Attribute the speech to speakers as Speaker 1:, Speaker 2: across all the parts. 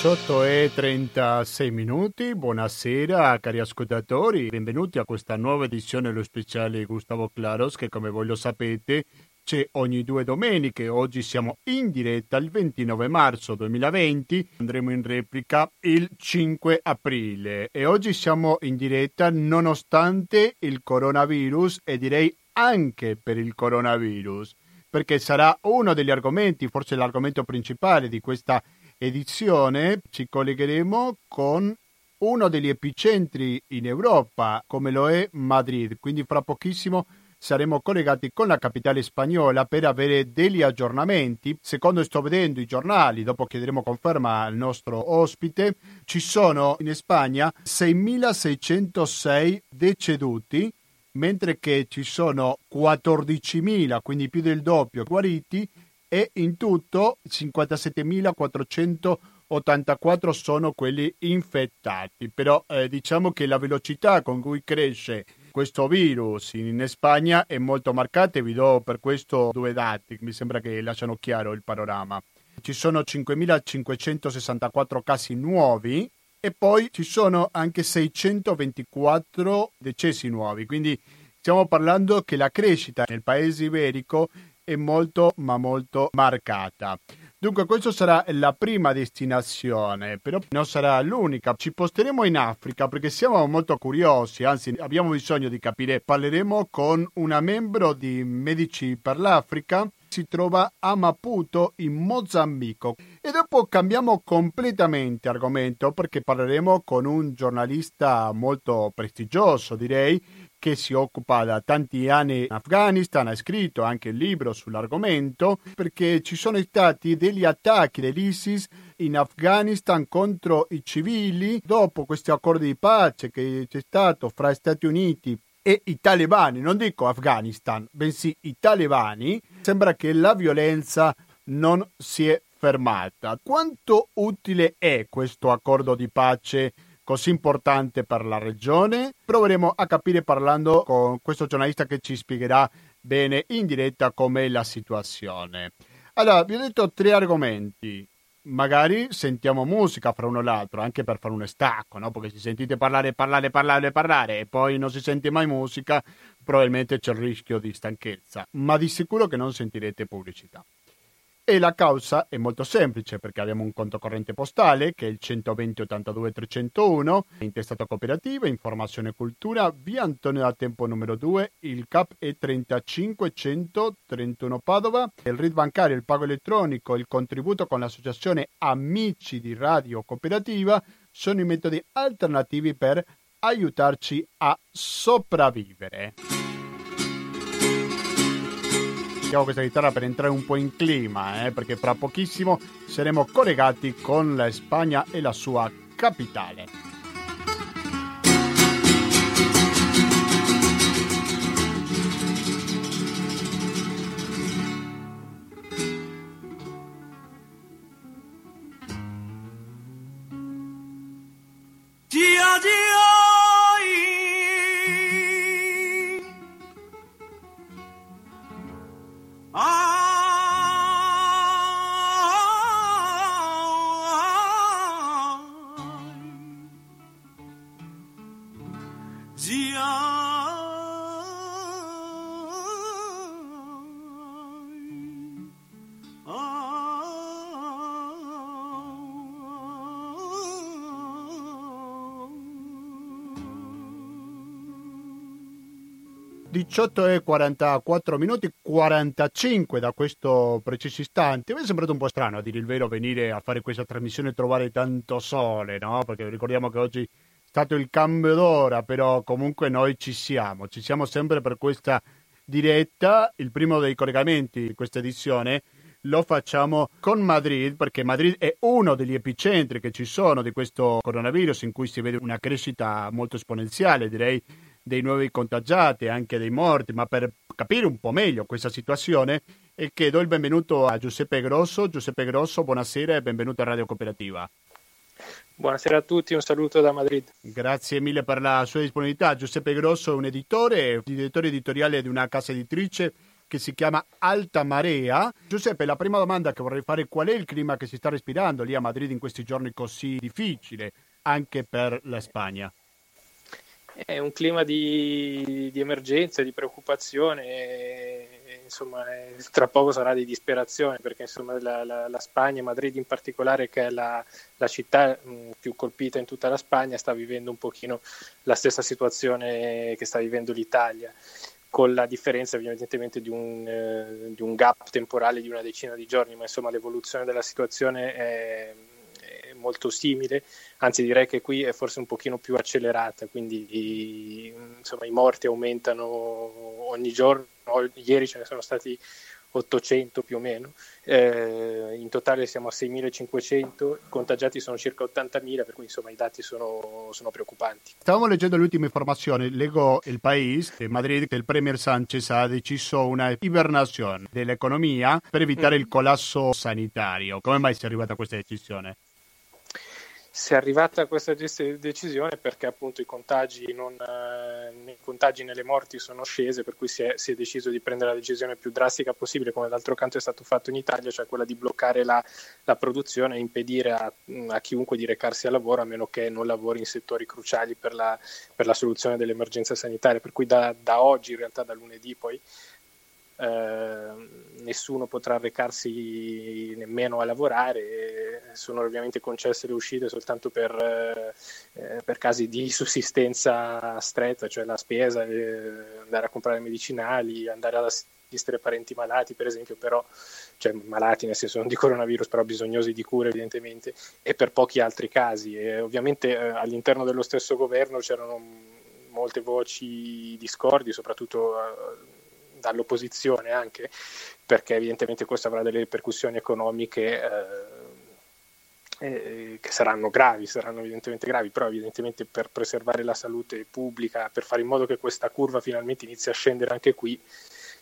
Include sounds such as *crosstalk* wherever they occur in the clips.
Speaker 1: 18 e 36 minuti, buonasera cari ascoltatori, benvenuti a questa nuova edizione dello speciale Gustavo Claros che come voi lo sapete c'è ogni due domeniche, oggi siamo in diretta il 29 marzo 2020, andremo in replica il 5 aprile. E oggi siamo in diretta nonostante il coronavirus e direi anche per il coronavirus perché sarà uno degli argomenti, forse l'argomento principale di questa edizione, ci collegheremo con uno degli epicentri in Europa, come lo è Madrid. Quindi fra pochissimo saremo collegati con la capitale spagnola per avere degli aggiornamenti. Secondo sto vedendo i giornali, dopo chiederemo conferma al nostro ospite, ci sono in Spagna 6.606 deceduti, mentre che ci sono 14.000, quindi più del doppio, guariti e in tutto 57.484 sono quelli infettati. Però eh, diciamo che la velocità con cui cresce questo virus in Spagna è molto marcata e vi do per questo due dati, mi sembra che lasciano chiaro il panorama. Ci sono 5.564 casi nuovi e poi ci sono anche 624 decessi nuovi, quindi stiamo parlando che la crescita nel paese iberico è molto ma molto marcata. Dunque questa sarà la prima destinazione, però non sarà l'unica. Ci posteremo in Africa perché siamo molto curiosi, anzi abbiamo bisogno di capire. Parleremo con una membro di Medici per l'Africa si trova a Maputo in Mozambico. E dopo cambiamo completamente argomento perché parleremo con un giornalista molto prestigioso, direi, che si occupa da tanti anni in Afghanistan, ha scritto anche il libro sull'argomento, perché ci sono stati degli attacchi dell'ISIS in Afghanistan contro i civili dopo questi accordi di pace che c'è stato fra Stati Uniti e i talebani, non dico Afghanistan, bensì i talebani, sembra che la violenza non si è fermata. Quanto utile è questo accordo di pace così importante per la regione? Proveremo a capire parlando con questo giornalista che ci spiegherà bene in diretta com'è la situazione. Allora, vi ho detto tre argomenti. Magari sentiamo musica fra uno e l'altro, anche per fare un stacco, no? Perché se sentite parlare, parlare, parlare, parlare e poi non si sente mai musica, probabilmente c'è il rischio di stanchezza, ma di sicuro che non sentirete pubblicità. E la causa è molto semplice perché abbiamo un conto corrente postale che è il 120 82 301, intestato cooperativa, informazione e cultura, via Antonio da Tempo numero 2, il CAP è 35131 Padova, il RID bancario, il pago elettronico, il contributo con l'associazione Amici di Radio Cooperativa sono i metodi alternativi per aiutarci a sopravvivere mettiamo questa chitarra per entrare un po' in clima, eh, perché fra pochissimo saremo collegati con la Spagna e la sua capitale. 18 e 44 minuti 45 da questo preciso istante. Mi è sembrato un po' strano a dire il vero venire a fare questa trasmissione e trovare tanto sole, no? Perché ricordiamo che oggi è stato il cambio d'ora, però comunque noi ci siamo, ci siamo sempre per questa diretta. Il primo dei collegamenti di questa edizione lo facciamo con Madrid perché Madrid è uno degli epicentri che ci sono di questo coronavirus in cui si vede una crescita molto esponenziale, direi dei nuovi contagiati anche dei morti, ma per capire un po' meglio questa situazione e chiedo il benvenuto a Giuseppe Grosso. Giuseppe Grosso, buonasera e benvenuto a Radio Cooperativa.
Speaker 2: Buonasera a tutti, un saluto da Madrid.
Speaker 1: Grazie mille per la sua disponibilità. Giuseppe Grosso è un editore, direttore editoriale di una casa editrice che si chiama Alta Marea. Giuseppe, la prima domanda che vorrei fare è qual è il clima che si sta respirando lì a Madrid in questi giorni così difficile anche per la Spagna?
Speaker 2: È un clima di, di emergenza, di preoccupazione insomma, tra poco sarà di disperazione perché insomma, la, la, la, Spagna, Madrid in particolare, che è la, la città mh, più colpita in tutta la Spagna, sta vivendo un pochino la stessa situazione che sta vivendo l'Italia con la differenza evidentemente di un, eh, di un, gap temporale di una decina di giorni, ma insomma l'evoluzione della situazione è, molto simile, anzi direi che qui è forse un pochino più accelerata, quindi insomma, i morti aumentano ogni giorno ieri ce ne sono stati 800 più o meno, eh, in totale siamo a 6.500, i contagiati sono circa 80.000, per cui insomma i dati sono, sono preoccupanti.
Speaker 1: Stavamo leggendo le ultime informazioni, leggo il País di Madrid che il Premier Sanchez ha deciso una ibernazione dell'economia per evitare mm. il collasso sanitario. Come mai si è arrivata a questa decisione?
Speaker 2: Si è arrivata a questa decisione perché appunto i contagi, non, eh, i contagi nelle morti sono scese, per cui si è, si è, deciso di prendere la decisione più drastica possibile, come d'altro canto è stato fatto in Italia, cioè quella di bloccare la, la produzione e impedire a, a, chiunque di recarsi al lavoro a meno che non lavori in settori cruciali per la, per la soluzione dell'emergenza sanitaria. Per cui da, da oggi, in realtà da lunedì poi, eh, nessuno potrà recarsi nemmeno a lavorare, sono ovviamente concesse le uscite soltanto per, eh, per casi di sussistenza stretta, cioè la spesa, eh, andare a comprare medicinali, andare ad assistere parenti malati per esempio, però, cioè malati nel senso non di coronavirus, però bisognosi di cure evidentemente, e per pochi altri casi. E ovviamente eh, all'interno dello stesso governo c'erano molte voci discordi, soprattutto eh, dall'opposizione anche, perché evidentemente questo avrà delle ripercussioni economiche eh, eh, che saranno gravi, saranno evidentemente gravi, però evidentemente per preservare la salute pubblica, per fare in modo che questa curva finalmente inizi a scendere anche qui,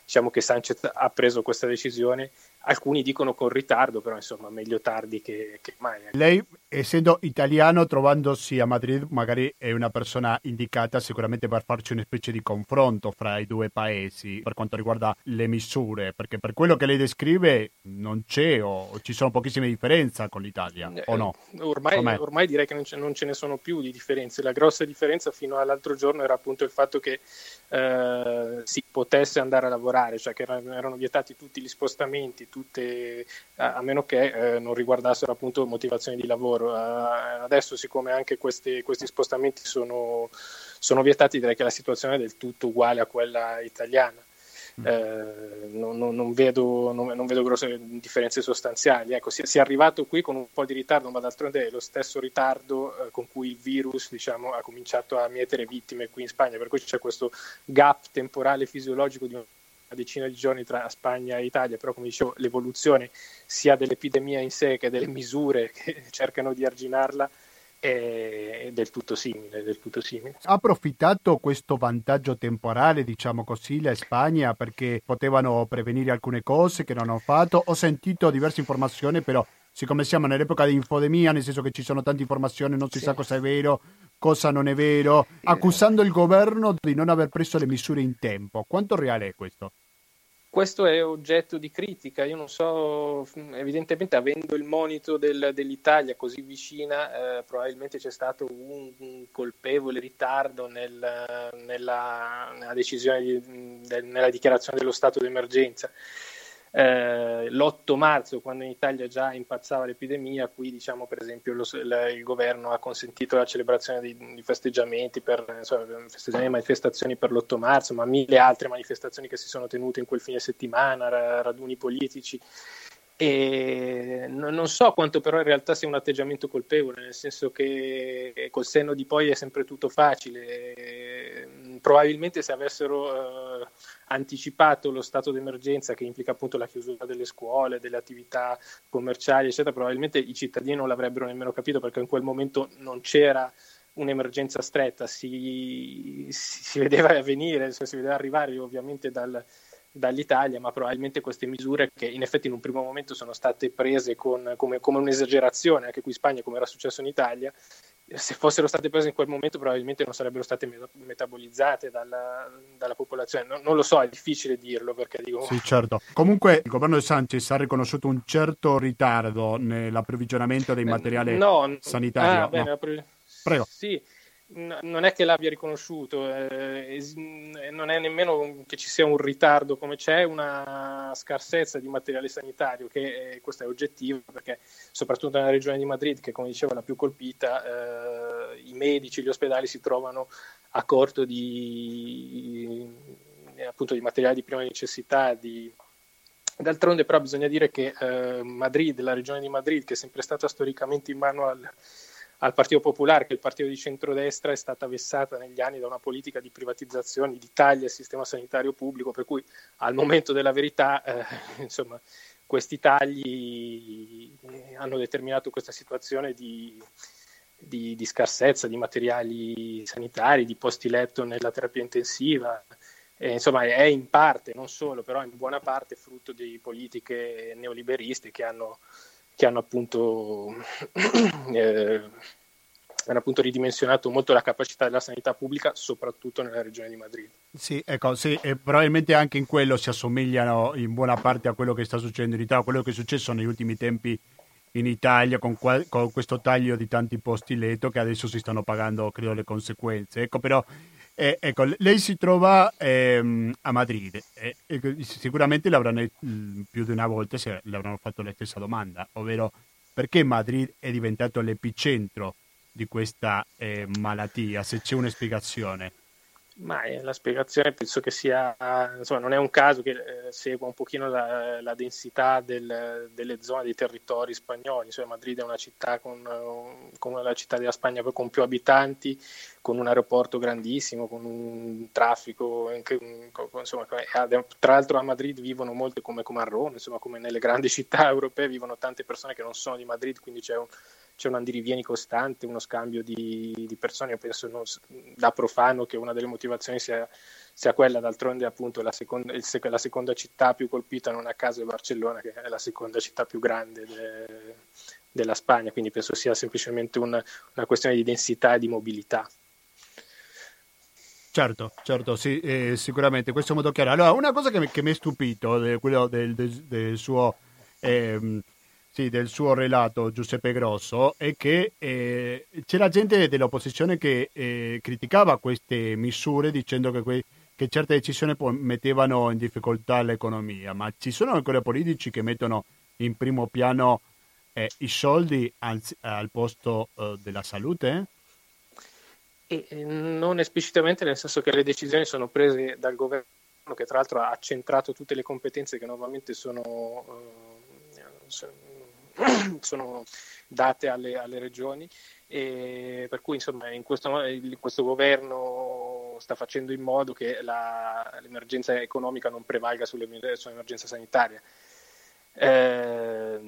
Speaker 2: diciamo che Sanchez ha preso questa decisione alcuni dicono con ritardo, però insomma meglio tardi che, che mai.
Speaker 1: Lei, essendo italiano, trovandosi a Madrid, magari è una persona indicata sicuramente per farci una specie di confronto fra i due paesi per quanto riguarda le misure, perché per quello che lei descrive non c'è o ci sono pochissime differenze con l'Italia, eh, o no?
Speaker 2: Ormai, ormai direi che non ce, non ce, ne sono più di differenze. La grossa differenza fino all'altro giorno era appunto il fatto che eh, si potesse andare a lavorare, cioè che erano, erano vietati tutti gli spostamenti, tutte, a, meno che eh, non riguardassero appunto motivazioni di lavoro. Uh, adesso, siccome anche questi, questi spostamenti sono, sono, vietati, direi che la situazione è del tutto uguale a quella italiana. Mm. Eh, non, non, non, vedo, non, vedo, grosse differenze sostanziali. Ecco, si, si, è arrivato qui con un po' di ritardo, ma d'altronde è lo stesso ritardo eh, con cui il virus diciamo, ha cominciato a mietere vittime qui in Spagna, per cui c'è questo gap temporale fisiologico di un decina di giorni tra Spagna e Italia, però come dicevo l'evoluzione sia dell'epidemia in sé che delle misure *laughs* che cercano di arginarla è del tutto simile. Del tutto simile.
Speaker 1: Ha approfittato questo vantaggio temporale, diciamo così, la Spagna perché potevano prevenire alcune cose che non hanno fatto? Ho sentito diverse informazioni, però siccome siamo nell'epoca di infodemia, nel senso che ci sono tante informazioni, non si sì. sa cosa è vero, cosa non è vero, accusando il governo di non aver preso le misure in tempo. Quanto reale è questo?
Speaker 2: Questo è oggetto di critica, io non so, evidentemente avendo il monito del, dell'Italia così vicina, eh, probabilmente c'è stato un, un colpevole ritardo nel, nella, nella, decisione, di, nella dichiarazione dello stato d'emergenza eh, l'8 marzo, quando in Italia già impazzava l'epidemia, qui diciamo per esempio lo, il, il, governo ha consentito la celebrazione di, di festeggiamenti, per, insomma, festeggiamenti, manifestazioni per l'8 marzo, ma mille altre manifestazioni che si sono tenute in quel fine settimana, raduni politici. E non so quanto però in realtà sia un atteggiamento colpevole, nel senso che col senno di poi è sempre tutto facile. Probabilmente se avessero eh, anticipato lo stato d'emergenza che implica appunto la chiusura delle scuole, delle attività commerciali, eccetera, probabilmente i cittadini non l'avrebbero nemmeno capito perché in quel momento non c'era un'emergenza stretta, si, si vedeva venire, si vedeva arrivare ovviamente dal, dall'Italia, ma probabilmente queste misure che in effetti in un primo momento sono state prese con, come, come, un'esagerazione, anche qui in Spagna come era successo in Italia, se fossero state prese in quel momento probabilmente non sarebbero state metabolizzate dalla, dalla popolazione. Non, non, lo so, è difficile dirlo perché dico...
Speaker 1: Sì, certo. Comunque il governo di Sanchez ha riconosciuto un certo ritardo nell'approvvigionamento dei eh, materiali no, sanitari. Ah, bene,
Speaker 2: no? Prego. Sì, non è che l'abbia riconosciuto, eh, non è nemmeno che ci sia un ritardo come c'è, una scarsezza di materiale sanitario, che eh, questo è oggettivo, perché soprattutto nella regione di Madrid, che come dicevo è la più colpita, eh, i medici, gli ospedali si trovano a corto di, appunto, di materiale di prima necessità. Di... D'altronde però bisogna dire che eh, Madrid, la regione di Madrid, che è sempre stata storicamente in mano al al Partito Popolare, che è il partito di centrodestra, è stata vessata negli anni da una politica di privatizzazione, di tagli al sistema sanitario pubblico, per cui al momento della verità, eh, insomma, questi tagli hanno determinato questa situazione di, di, di, scarsezza di materiali sanitari, di posti letto nella terapia intensiva. E, insomma, è in parte, non solo, però in buona parte frutto di politiche neoliberiste che hanno che hanno appunto, *clears throat* eh, hanno appunto ridimensionato molto la capacità della sanità pubblica, soprattutto nella regione di Madrid.
Speaker 1: Sì, ecco, sì, e probabilmente anche in quello si assomigliano in buona parte a quello che sta succedendo in Italia, a quello che è successo negli ultimi tempi in Italia con, qual- con questo taglio di tanti posti letto che adesso si stanno pagando, credo, le conseguenze. Ecco, però eh, ecco, lei si trova ehm, a Madrid e, e sicuramente le avranno mm, più di una volta se le fatto la stessa domanda, ovvero perché Madrid è diventato l'epicentro di questa eh, malattia, se c'è una spiegazione.
Speaker 2: Ma eh, la spiegazione penso che sia, insomma, non è un caso che eh, segua un pochino la, la densità del, delle zone dei territori spagnoli. Insomma, Madrid è una città con, con la città della Spagna con più abitanti, con un aeroporto grandissimo, con un traffico, insomma, tra l'altro a Madrid vivono molte come, come a Roma, insomma, come nelle grandi *laughs* città europee vivono tante persone che non sono di Madrid, quindi c'è un, c'è un andirivieni costante, uno scambio di, di persone. Io penso non, da profano che una delle motivazioni sia, sia quella, d'altronde appunto la seconda, il, la seconda, città più colpita non a caso è Barcellona, che è la seconda città più grande de, della Spagna, quindi penso sia semplicemente una, una questione di densità e di mobilità.
Speaker 1: Certo, certo, sì, eh, sicuramente, questo è molto chiaro. Allora, una cosa che mi, che è stupito, de, quello del, del, del suo eh, sì, del suo relato Giuseppe Grosso è che eh, c'era gente dell'opposizione che eh, criticava queste misure dicendo che, que- che certe decisioni mettevano in difficoltà l'economia, ma ci sono ancora politici che mettono in primo piano eh, i soldi al, al posto eh, della salute?
Speaker 2: E, eh, non esplicitamente, nel senso che le decisioni sono prese dal governo che tra l'altro ha centrato tutte le competenze che normalmente sono, sono *clears throat* sono date alle, alle regioni e per cui insomma in questo, questo governo sta facendo in modo che la, l'emergenza economica non prevalga sull'emergenza sanitaria eh,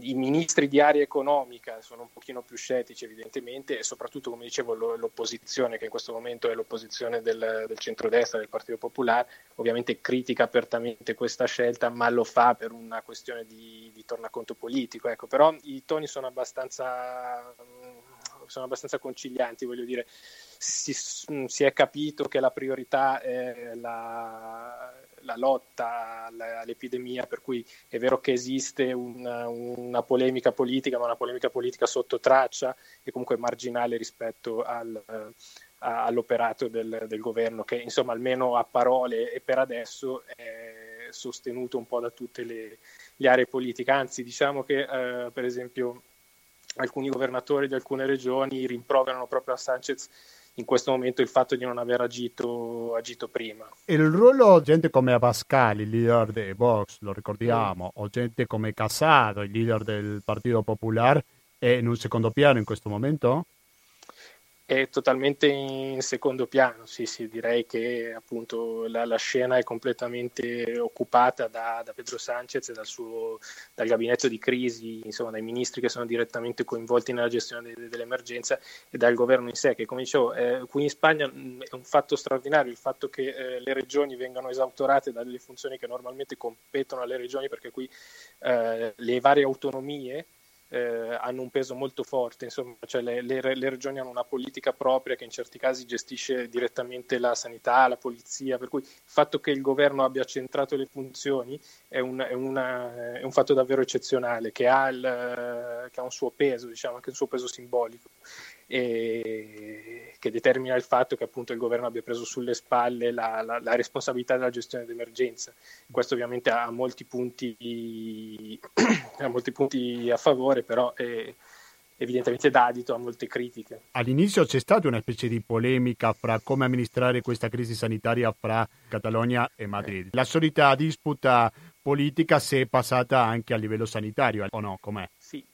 Speaker 2: I ministri di area economica sono un pochino più scettici evidentemente e soprattutto come dicevo l'opposizione che in questo momento è l'opposizione del, del centrodestra, del Partito Popolare, ovviamente critica apertamente questa scelta ma lo fa per una questione di, di tornaconto politico. Ecco, però i toni sono abbastanza, sono abbastanza concilianti, voglio dire si, si, è capito che la priorità è la, la lotta all'epidemia, per cui è vero che esiste una, una, polemica politica, ma una polemica politica sotto traccia e comunque marginale rispetto al, a, all'operato del, del, governo, che insomma almeno a parole e per adesso è sostenuto un po' da tutte le, le aree politiche. Anzi, diciamo che eh, per esempio alcuni governatori di alcune regioni rimproverano proprio a Sanchez in questo momento il fatto di non aver agito, agito prima.
Speaker 1: Il ruolo di gente come Abascal, il leader dei Vox, lo ricordiamo, mm. o gente come Casado, il leader del Partito Popolare, è in un secondo piano in questo momento?
Speaker 2: È totalmente in secondo piano, sì, sì, direi che appunto la, la scena è completamente occupata da, da Pedro Sanchez e dal, suo, dal gabinetto di crisi, insomma dai ministri che sono direttamente coinvolti nella gestione de, dell'emergenza e dal governo in sé, che come dicevo, eh, qui in Spagna è un fatto straordinario il fatto che eh, le regioni vengano esautorate dalle funzioni che normalmente competono alle regioni, perché qui eh, le varie autonomie eh, hanno un peso molto forte, insomma, cioè le, le, le, regioni hanno una politica propria che in certi casi gestisce direttamente la sanità, la polizia, per cui il fatto che il governo abbia centrato le funzioni è un, è una, è un fatto davvero eccezionale, che ha, il, che ha un suo peso, diciamo, anche un suo peso simbolico e che determina il fatto che appunto il governo abbia preso sulle spalle la, la, la responsabilità della gestione d'emergenza. Questo ovviamente ha molti punti, *clears throat* ha molti punti a favore, però è evidentemente dà adito a molte critiche.
Speaker 1: All'inizio c'è stata una specie di polemica fra come amministrare questa crisi sanitaria fra Catalogna e Madrid. La solita disputa politica si è passata anche a livello sanitario, o no? Com'è?
Speaker 2: Sì,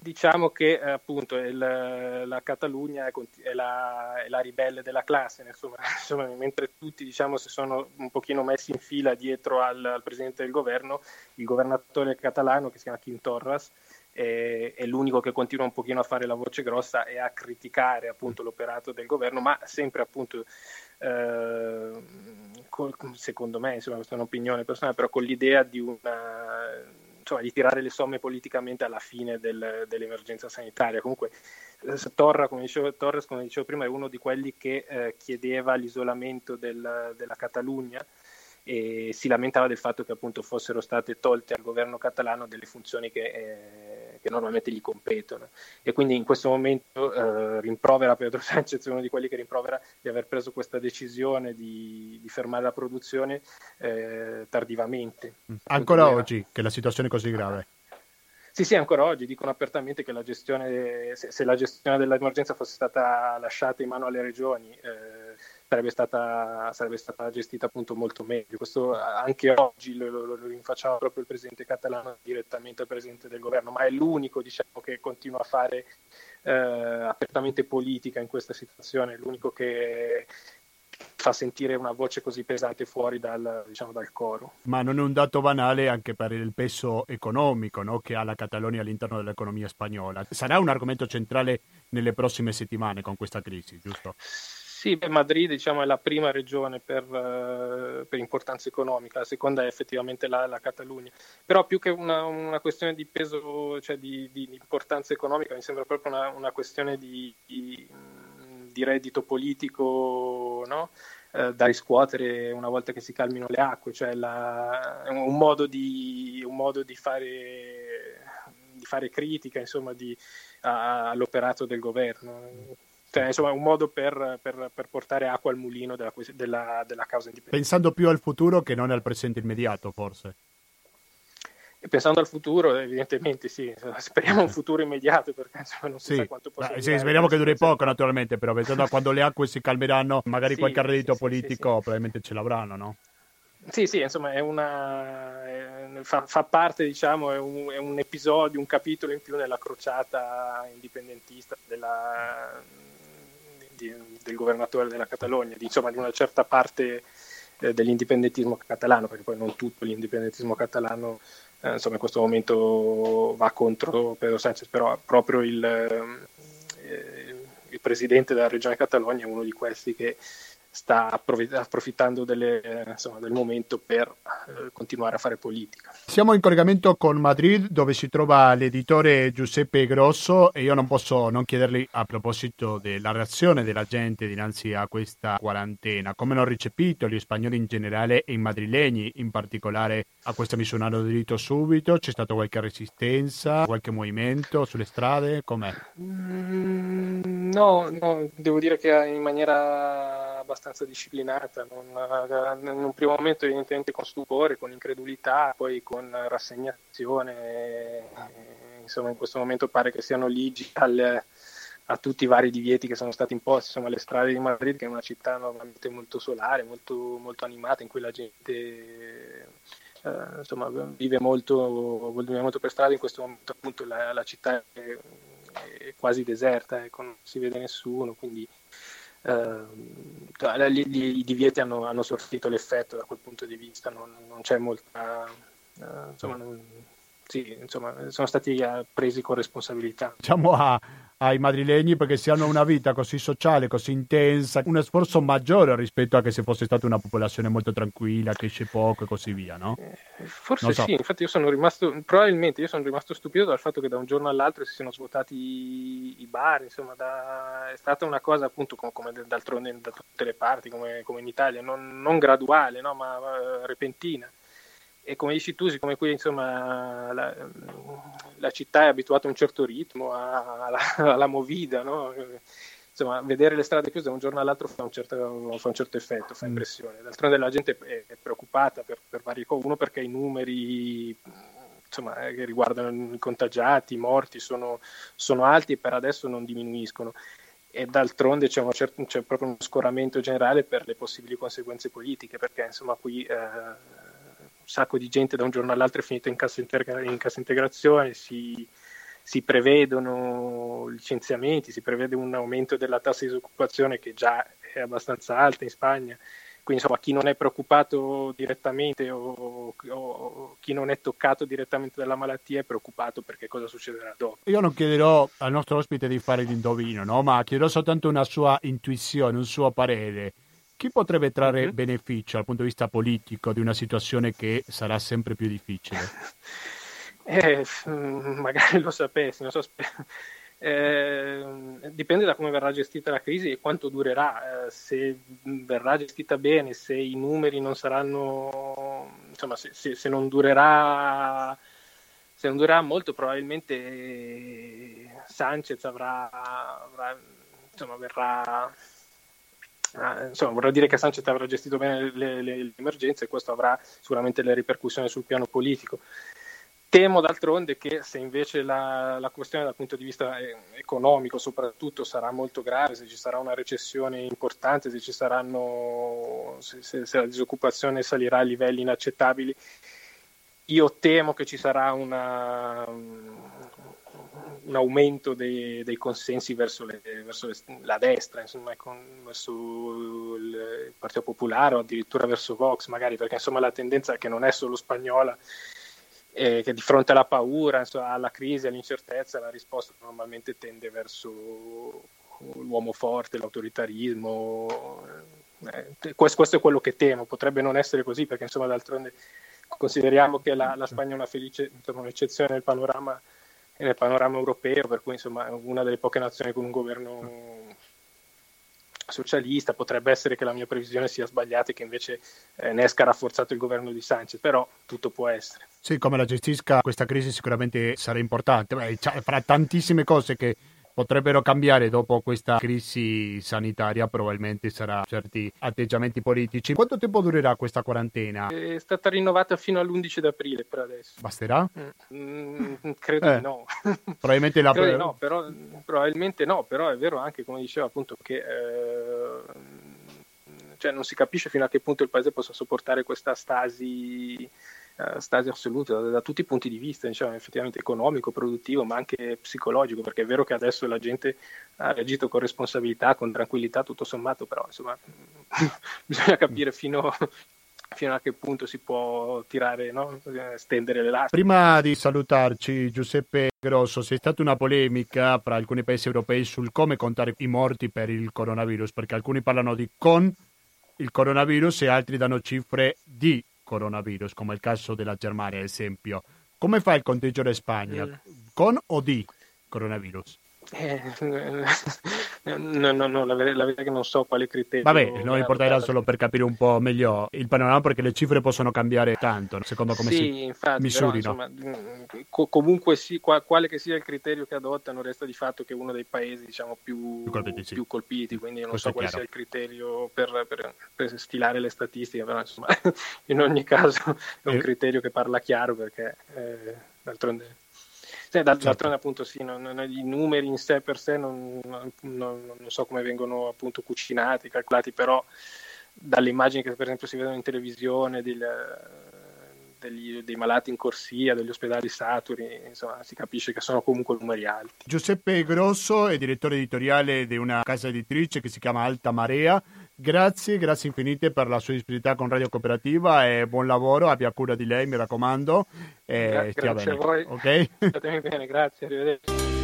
Speaker 2: diciamo che eh, appunto il, la Catalogna è, è, la, è, la, ribelle della classe, insomma, *laughs* insomma, mentre tutti diciamo, si sono un pochino messi in fila dietro al, al, presidente del governo, il governatore catalano che si chiama Quim Torras è, è, l'unico che continua un pochino a fare la voce grossa e a criticare appunto l'operato del governo, ma sempre appunto eh, col, secondo me, insomma questa è un'opinione personale, però con l'idea di una insomma, di tirare le somme politicamente alla fine del, dell'emergenza sanitaria. Comunque eh, Torra, come dicevo, Torres, come dicevo prima, è uno di quelli che eh, chiedeva l'isolamento del, della Catalogna e si lamentava del fatto che appunto fossero state tolte al governo catalano delle funzioni che, eh, che normalmente gli competono e quindi in questo momento eh, rimprovera Pedro *laughs* Sanchez, uno di quelli che rimprovera di aver preso questa decisione di, di fermare la produzione eh, tardivamente.
Speaker 1: Mm. Ancora era... oggi che la situazione è così grave?
Speaker 2: Sì, sì, ancora oggi dicono apertamente che la gestione, se, se la gestione dell'emergenza fosse stata lasciata in mano alle regioni, eh, sarebbe stata, sarebbe stata gestita appunto molto meglio. Questo anche oggi lo, lo, lo rinfacciava proprio il presidente catalano direttamente al presidente del governo, ma è l'unico diciamo, che continua a fare eh, apertamente politica in questa situazione, l'unico che fa sentire una voce così pesante fuori dal, diciamo, dal coro.
Speaker 1: Ma non è un dato banale anche per il peso economico no, che ha la Catalogna all'interno dell'economia spagnola. Sarà un argomento centrale nelle prossime settimane con questa crisi, giusto?
Speaker 2: Sì, beh, Madrid diciamo, è la prima regione per, uh, per, importanza economica, la seconda è effettivamente la, la Catalogna. Però più che una, una questione di peso, cioè di, di, importanza economica, mi sembra proprio una, una questione di, di, di, reddito politico no? uh, da riscuotere una volta che si calmino le acque, cioè la, un, modo di, un modo di fare, fare critica insomma, a, all'operato del governo cioè, insomma, un modo per, per, per, portare acqua al mulino della, della, della causa indipendente.
Speaker 1: Pensando più al futuro che non al presente immediato, forse.
Speaker 2: E pensando al futuro, evidentemente sì, speriamo un futuro immediato perché insomma, non si sì. sa quanto possa
Speaker 1: ah, sì, Speriamo che duri poco naturalmente, però pensando a *laughs* quando le acque si calmeranno, magari sì, qualche reddito sì, politico probabilmente ce l'avranno, no?
Speaker 2: Sì, sì, insomma, è una, è, fa, fa, parte, diciamo, è un, è un, episodio, un capitolo in più nella crociata indipendentista della, di, del governatore della Catalogna, di, insomma, di una certa parte eh, dell'indipendentismo catalano, perché poi non tutto l'indipendentismo catalano eh, insomma, in questo momento va contro Pedro Sanchez, però proprio il, eh, il presidente della regione Catalogna è uno di questi che sta approfittando delle, insomma, del momento per eh, continuare a fare politica.
Speaker 1: Siamo in collegamento con Madrid dove si trova l'editore Giuseppe Grosso e io non posso non chiedergli a proposito della reazione della gente dinanzi a questa quarantena, come hanno ricepito gli spagnoli in generale e i madrilegni in particolare a questa misura hanno aderito subito, c'è stata qualche resistenza, qualche movimento sulle strade, com'è?
Speaker 2: Mm, no, no, devo dire che in maniera abbastanza disciplinata, non, in un primo momento evidentemente con stupore, con incredulità, poi con rassegnazione, insomma in questo momento pare che siano ligi al, a tutti i vari divieti che sono stati imposti, insomma le strade di Madrid che è una città normalmente molto solare, molto, molto animata, in cui la gente eh, insomma, vive, molto, vive molto per strada, in questo momento appunto la, la città è, è quasi deserta, ecco, non si vede nessuno, quindi eh, i divieti hanno, hanno sortito l'effetto da quel punto di vista, non, non c'è molta... Eh, insomma, non, sì, insomma, sono stati eh, presi con responsabilità.
Speaker 1: Diciamo a, ai madrilegni perché si hanno una vita così sociale, così intensa, un sforzo maggiore rispetto a che se fosse stata una popolazione molto tranquilla, che esce poco e così via, no?
Speaker 2: Eh, forse so. sì, infatti io sono rimasto, probabilmente io sono rimasto stupito dal fatto che da un giorno all'altro si siano svuotati i, bar, insomma da, è stata una cosa appunto come, come d'altronde da tutte le parti, come, come in Italia, non, non graduale, no? ma uh, repentina e come dici tu, siccome qui insomma, la, la, città è abituata a un certo ritmo, alla, *laughs* alla movida, no? insomma, vedere le strade chiuse da un giorno all'altro fa un certo, fa un certo effetto, fa mm. impressione. D'altronde la gente è, è preoccupata per, per varie cose, uno perché i numeri insomma, eh, che riguardano i contagiati, i morti sono, sono alti e per adesso non diminuiscono e d'altronde c'è, certo, c'è, proprio uno scoramento generale per le possibili conseguenze politiche, perché insomma qui eh, sacco di gente da un giorno all'altro è finita in cassa, integra- in cassa integrazione, si, si, prevedono licenziamenti, si prevede un aumento della tassa di disoccupazione che già è abbastanza alta in Spagna. Quindi insomma chi non è preoccupato direttamente o, o, o, chi non è toccato direttamente dalla malattia è preoccupato perché cosa succederà dopo.
Speaker 1: Io non chiederò al nostro ospite di fare l'indovino, no? ma chiederò soltanto una sua intuizione, un suo parere chi potrebbe trarre mm-hmm. beneficio dal punto di vista politico di una situazione che sarà sempre più difficile? *laughs*
Speaker 2: Eh, *laughs* magari lo sapessi, non so, *laughs* eh, dipende da come verrà gestita la crisi e quanto durerà. Eh, se verrà gestita bene, se i numeri non saranno, insomma, se, se, se non durerà se non durerà molto probabilmente Sanchez avrà, avrà insomma, verrà Ah, insomma, vorrà dire che Sanchez avrà gestito bene le, le, le, emergenze e questo avrà sicuramente le ripercussioni sul piano politico. Temo d'altronde che se invece la, la, questione dal punto di vista eh, economico soprattutto sarà molto grave, se ci sarà una recessione importante, se, saranno, se, se, se la disoccupazione salirà a livelli inaccettabili, io temo che ci sarà una, un aumento dei, dei consensi verso, le, verso le, la destra, insomma, con, verso il Partito Popolare o addirittura verso Vox, magari, perché insomma la tendenza che non è solo spagnola, eh, che di fronte alla paura, insomma, alla crisi, all'incertezza, la risposta normalmente tende verso l'uomo forte, l'autoritarismo. Eh, questo, questo, è quello che temo, potrebbe non essere così, perché insomma d'altronde consideriamo che la, la Spagna è una felice, insomma, un'eccezione nel panorama nel panorama europeo, per cui insomma una delle poche nazioni con un governo socialista, potrebbe essere che la mia previsione sia sbagliata e che invece eh, ne esca rafforzato il governo di Sanchez, però tutto può essere.
Speaker 1: Sì, come la gestisca questa crisi sicuramente sarà importante, Beh, fra tantissime cose che potrebbero cambiare dopo questa crisi sanitaria, probabilmente saranno certi atteggiamenti politici. Quanto tempo durerà questa quarantena?
Speaker 2: È stata rinnovata fino all'11 aprile per adesso.
Speaker 1: Basterà?
Speaker 2: Mm, mm, credo eh, di no. *laughs*
Speaker 1: Probabilmente la...
Speaker 2: credo no, però, probabilmente no, però è vero anche, come diceva appunto, che... Eh, cioè non si capisce fino a che punto il paese possa sopportare questa stasi stasi assoluta da, da, tutti i punti di vista, diciamo, effettivamente economico, produttivo, ma anche psicologico, perché è vero che adesso la gente ha reagito con responsabilità, con tranquillità, tutto sommato, però insomma *laughs* bisogna capire fino, fino a che punto si può tirare, no? stendere le lastre.
Speaker 1: Prima di salutarci, Giuseppe Grosso, c'è stata una polemica fra alcuni paesi europei sul come contare i morti per il coronavirus, perché alcuni parlano di con il coronavirus e altri danno cifre di coronavirus, come il caso della Germania, ad esempio. Come fa il conteggio in Spagna? Con o di coronavirus?
Speaker 2: Eh, *laughs* no, no, no, la, ver- la verità è che non so quale criterio.
Speaker 1: Vabbè, non importerà solo per capire un po' meglio il panorama perché le cifre possono cambiare tanto, secondo come
Speaker 2: sì,
Speaker 1: si
Speaker 2: infatti,
Speaker 1: misurino.
Speaker 2: Però, insomma, mm, co- comunque sì, qua- quale che sia il criterio che adottano, resta di fatto che è uno dei paesi diciamo, più, più, colpiti, sì. più colpiti, quindi non Questo so quale sia il criterio per, per, per, stilare le statistiche, però insomma, *laughs* in ogni caso è un eh. criterio che parla chiaro perché eh, d'altronde sì, d'altronde certo. appunto sì, non, non, i numeri in sé per sé non, non, so come vengono appunto cucinati, calcolati, però dalle immagini che per esempio si vedono in televisione del, degli, dei malati in corsia, degli ospedali saturi, insomma si capisce che sono comunque numeri alti.
Speaker 1: Giuseppe Grosso è direttore editoriale di una casa editrice che si chiama Alta Marea. Grazie, grazie infinite per la sua disponibilità con Radio Cooperativa e buon lavoro, abbia cura di lei, mi raccomando.
Speaker 2: E Gra- grazie bene. a voi.
Speaker 1: Ok? *laughs*
Speaker 2: State bene, grazie, arrivederci.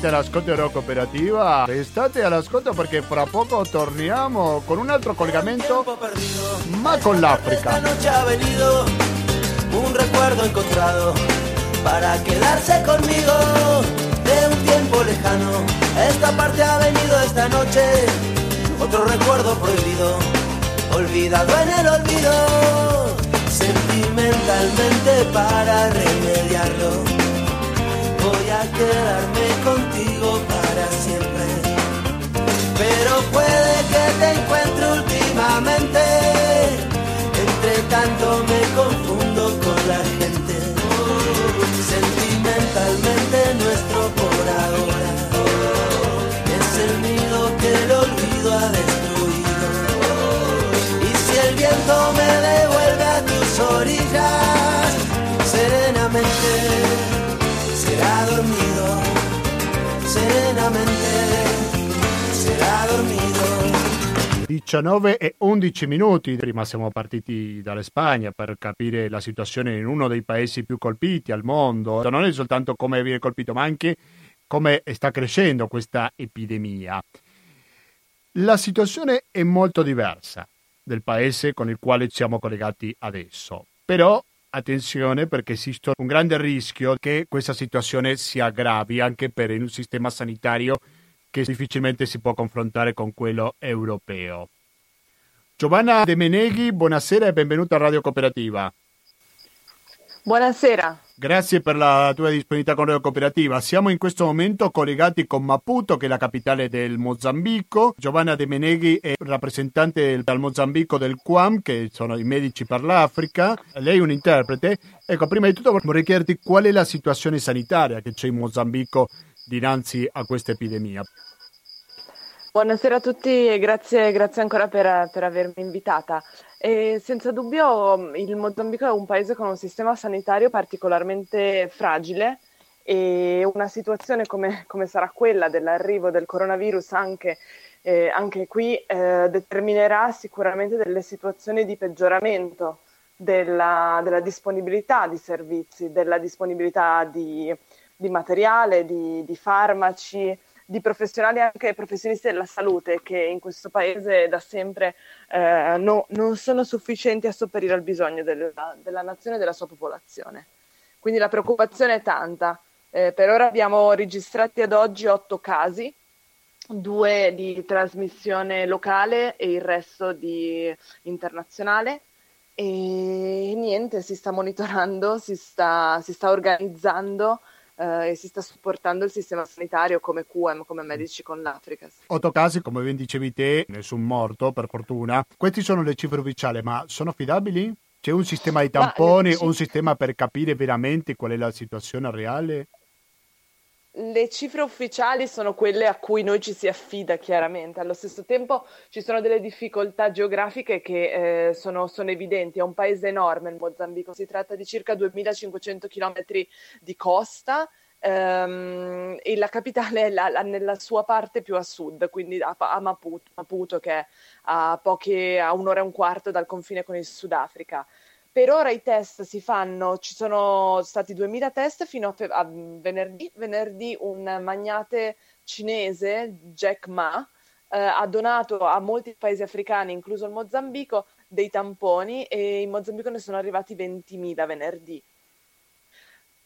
Speaker 1: Siete all'ascolto della cooperativa, restate all'ascolto perché fra poco torniamo con un altro collegamento, ma con l'Africa.
Speaker 3: Un recuerdo encontrado para quedarse conmigo de un tiempo lejano. Esta parte ha venido esta noche, otro recuerdo prohibido, olvidado en el olvido, sentimentalmente para remediarlo voy a quedarme contigo para siempre. Pero puede que te encuentre últimamente,
Speaker 1: 19 e 11 minuti, prima siamo partiti dalla Spagna per capire la situazione in uno dei paesi più colpiti al mondo, non è soltanto come viene colpito ma anche come sta crescendo questa epidemia. La situazione è molto diversa del paese con il quale siamo collegati adesso, però Attenzione perché esiste un grande rischio che questa situazione si aggravi anche per un sistema sanitario che difficilmente si può confrontare con quello europeo. Giovanna De Meneghi, buonasera e benvenuta a Radio Cooperativa.
Speaker 4: Buonasera.
Speaker 1: Grazie per la tua disponibilità con Radio Cooperativa. Siamo in questo momento collegati con Maputo, che è la capitale del Mozambico. Giovanna De Meneghi è rappresentante dal Mozambico del QAM, che sono i medici per l'Africa. Lei è un interprete. Ecco, prima di tutto vorrei chiederti qual è la situazione sanitaria che c'è in Mozambico dinanzi a questa epidemia.
Speaker 4: Buonasera a tutti e grazie, grazie ancora per, per, avermi invitata. E senza dubbio il Mozambico è un paese con un sistema sanitario particolarmente fragile e una situazione come, come sarà quella dell'arrivo del coronavirus anche, eh, anche qui eh, determinerà sicuramente delle situazioni di peggioramento della, della disponibilità di servizi, della disponibilità di, di materiale, di, di farmaci di professionali anche professionisti della salute che in questo paese da sempre eh, no, non sono sufficienti a sopperire al bisogno della, della, nazione e della sua popolazione. Quindi la preoccupazione è tanta. Eh, per ora abbiamo registrati ad oggi otto casi, due di trasmissione locale e il resto di internazionale. E niente, si sta monitorando, si sta, si sta organizzando eh, e si sta supportando il sistema sanitario come QM, come medici con l'Africa.
Speaker 1: Otto casi, come ben dicevi te, nessun morto per fortuna. Queste sono le cifre ufficiali, ma sono affidabili? C'è un sistema di tamponi o un sistema per capire veramente qual è la situazione reale?
Speaker 4: Le cifre ufficiali sono quelle a cui noi ci si affida chiaramente, allo stesso tempo ci sono delle difficoltà geografiche che eh, sono, sono, evidenti, è un paese enorme il Mozambico, si tratta di circa 2500 km di costa. Ehm, e la capitale è la, la, nella sua parte più a sud, quindi a, a Maputo, Maputo, che è a, poche, a un'ora e un quarto dal confine con il Sudafrica. Per ora i test si fanno, ci sono stati 2000 test fino a, fe- a venerdì. Venerdì un magnate cinese, Jack Ma, eh, ha donato a molti paesi africani, incluso il Mozambico, dei tamponi e in Mozambico ne sono arrivati 20.000 venerdì.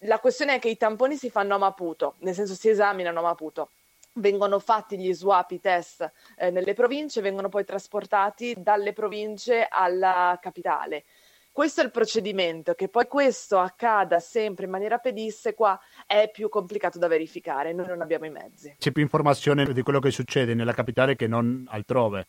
Speaker 4: La questione è che i tamponi si fanno a Maputo, nel senso si esaminano a Maputo vengono fatti gli swap, i test eh, nelle province, vengono poi trasportati dalle province alla capitale. Questo è il procedimento, che poi questo accada sempre in maniera pedissequa è più complicato da verificare, noi non abbiamo i mezzi.
Speaker 1: C'è più informazione di quello che succede nella capitale che non altrove.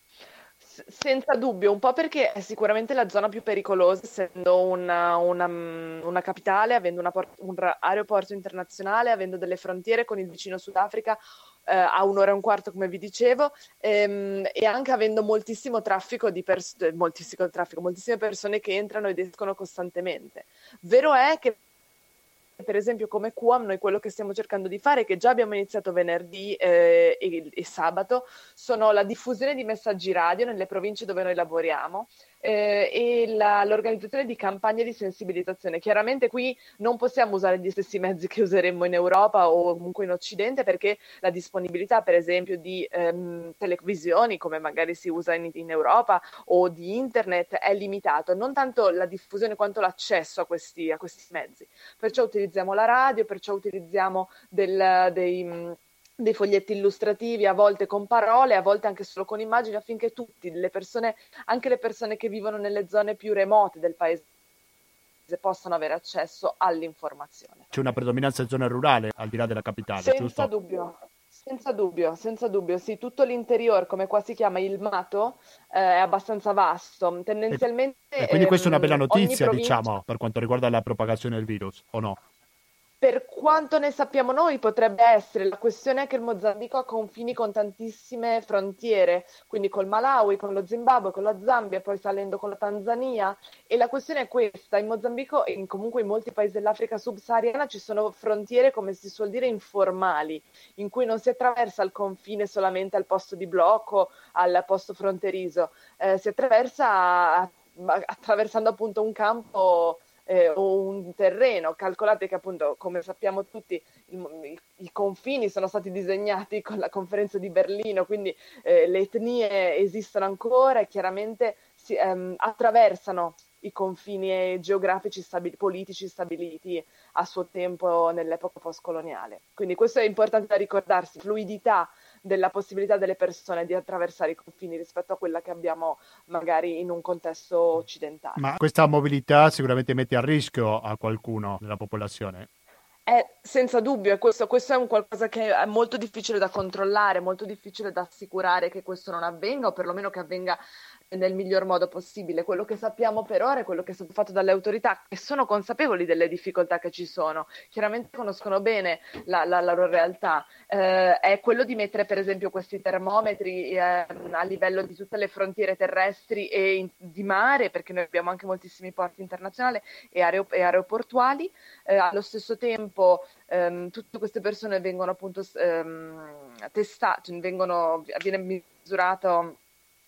Speaker 4: Senza dubbio, un po' perché è sicuramente la zona più pericolosa, essendo una, una, una capitale, avendo port- un aeroporto internazionale, avendo delle frontiere con il vicino Sudafrica, eh, a un'ora e un quarto, come vi dicevo, ehm, e anche avendo moltissimo traffico di pers- moltissimo traffico, moltissime persone che entrano ed escono costantemente. Vero è che per esempio come QAM noi quello che stiamo cercando di fare, che già abbiamo iniziato venerdì eh, e, e, sabato, sono la diffusione di messaggi radio nelle province dove noi lavoriamo eh, e la, l'organizzazione di campagne di sensibilizzazione. Chiaramente qui non possiamo usare gli stessi mezzi che useremmo in Europa o comunque in Occidente perché la disponibilità per esempio di ehm, televisioni come magari si usa in, in Europa o di internet è limitato, non tanto la diffusione quanto l'accesso a questi, a questi mezzi. Perciò utilizziamo la radio, perciò utilizziamo del, dei dei foglietti illustrativi, a volte con parole, a volte anche solo con immagini, affinché tutti, le persone, anche le persone che vivono nelle zone più remote del paese, possano avere accesso all'informazione.
Speaker 1: C'è una predominanza in zona rurale, al di là della capitale,
Speaker 4: senza
Speaker 1: giusto?
Speaker 4: Dubbio. Senza dubbio, senza dubbio, sì, tutto l'interior, come qua si chiama il mato, eh, è abbastanza vasto. Tendenzialmente.
Speaker 1: E, e quindi questa è una bella
Speaker 4: ehm,
Speaker 1: notizia,
Speaker 4: provincia...
Speaker 1: diciamo, per quanto riguarda la propagazione del virus, o no?
Speaker 4: Per quanto ne sappiamo noi, potrebbe essere. La questione è che il Mozambico ha confini con tantissime frontiere, quindi col Malawi, con lo Zimbabwe, con la Zambia, poi salendo con la Tanzania. E la questione è questa: in Mozambico e comunque in molti paesi dell'Africa subsahariana ci sono frontiere, come si suol dire, informali, in cui non si attraversa il confine solamente al posto di blocco, al posto fronterizo, eh, si attraversa attraversando appunto un campo eh, o un terreno. Calcolate che appunto, come sappiamo tutti, il, i, confini sono stati disegnati con la conferenza di Berlino, quindi eh, le etnie esistono ancora e chiaramente si, ehm, attraversano i confini geografici stabil- politici stabiliti a suo tempo nell'epoca postcoloniale. Quindi questo è importante da ricordarsi, fluidità della possibilità delle persone di attraversare i confini rispetto a quella che abbiamo magari in un contesto occidentale.
Speaker 1: Ma questa mobilità sicuramente mette a rischio a qualcuno nella popolazione.
Speaker 4: Eh, senza dubbio, questo, questo, è un qualcosa che è molto difficile da controllare, molto difficile da assicurare che questo non avvenga o perlomeno che avvenga nel miglior modo possibile. Quello che sappiamo per ora è quello che è stato fatto dalle autorità, che sono consapevoli delle difficoltà che ci sono, chiaramente conoscono bene la, la, la loro realtà, eh, è quello di mettere per esempio questi termometri eh, a livello di tutte le frontiere terrestri e in, di mare, perché noi abbiamo anche moltissimi porti internazionali e, aereo, e aeroportuali, eh, allo stesso tempo ehm, tutte queste persone vengono appunto ehm, testate, vengono, viene misurato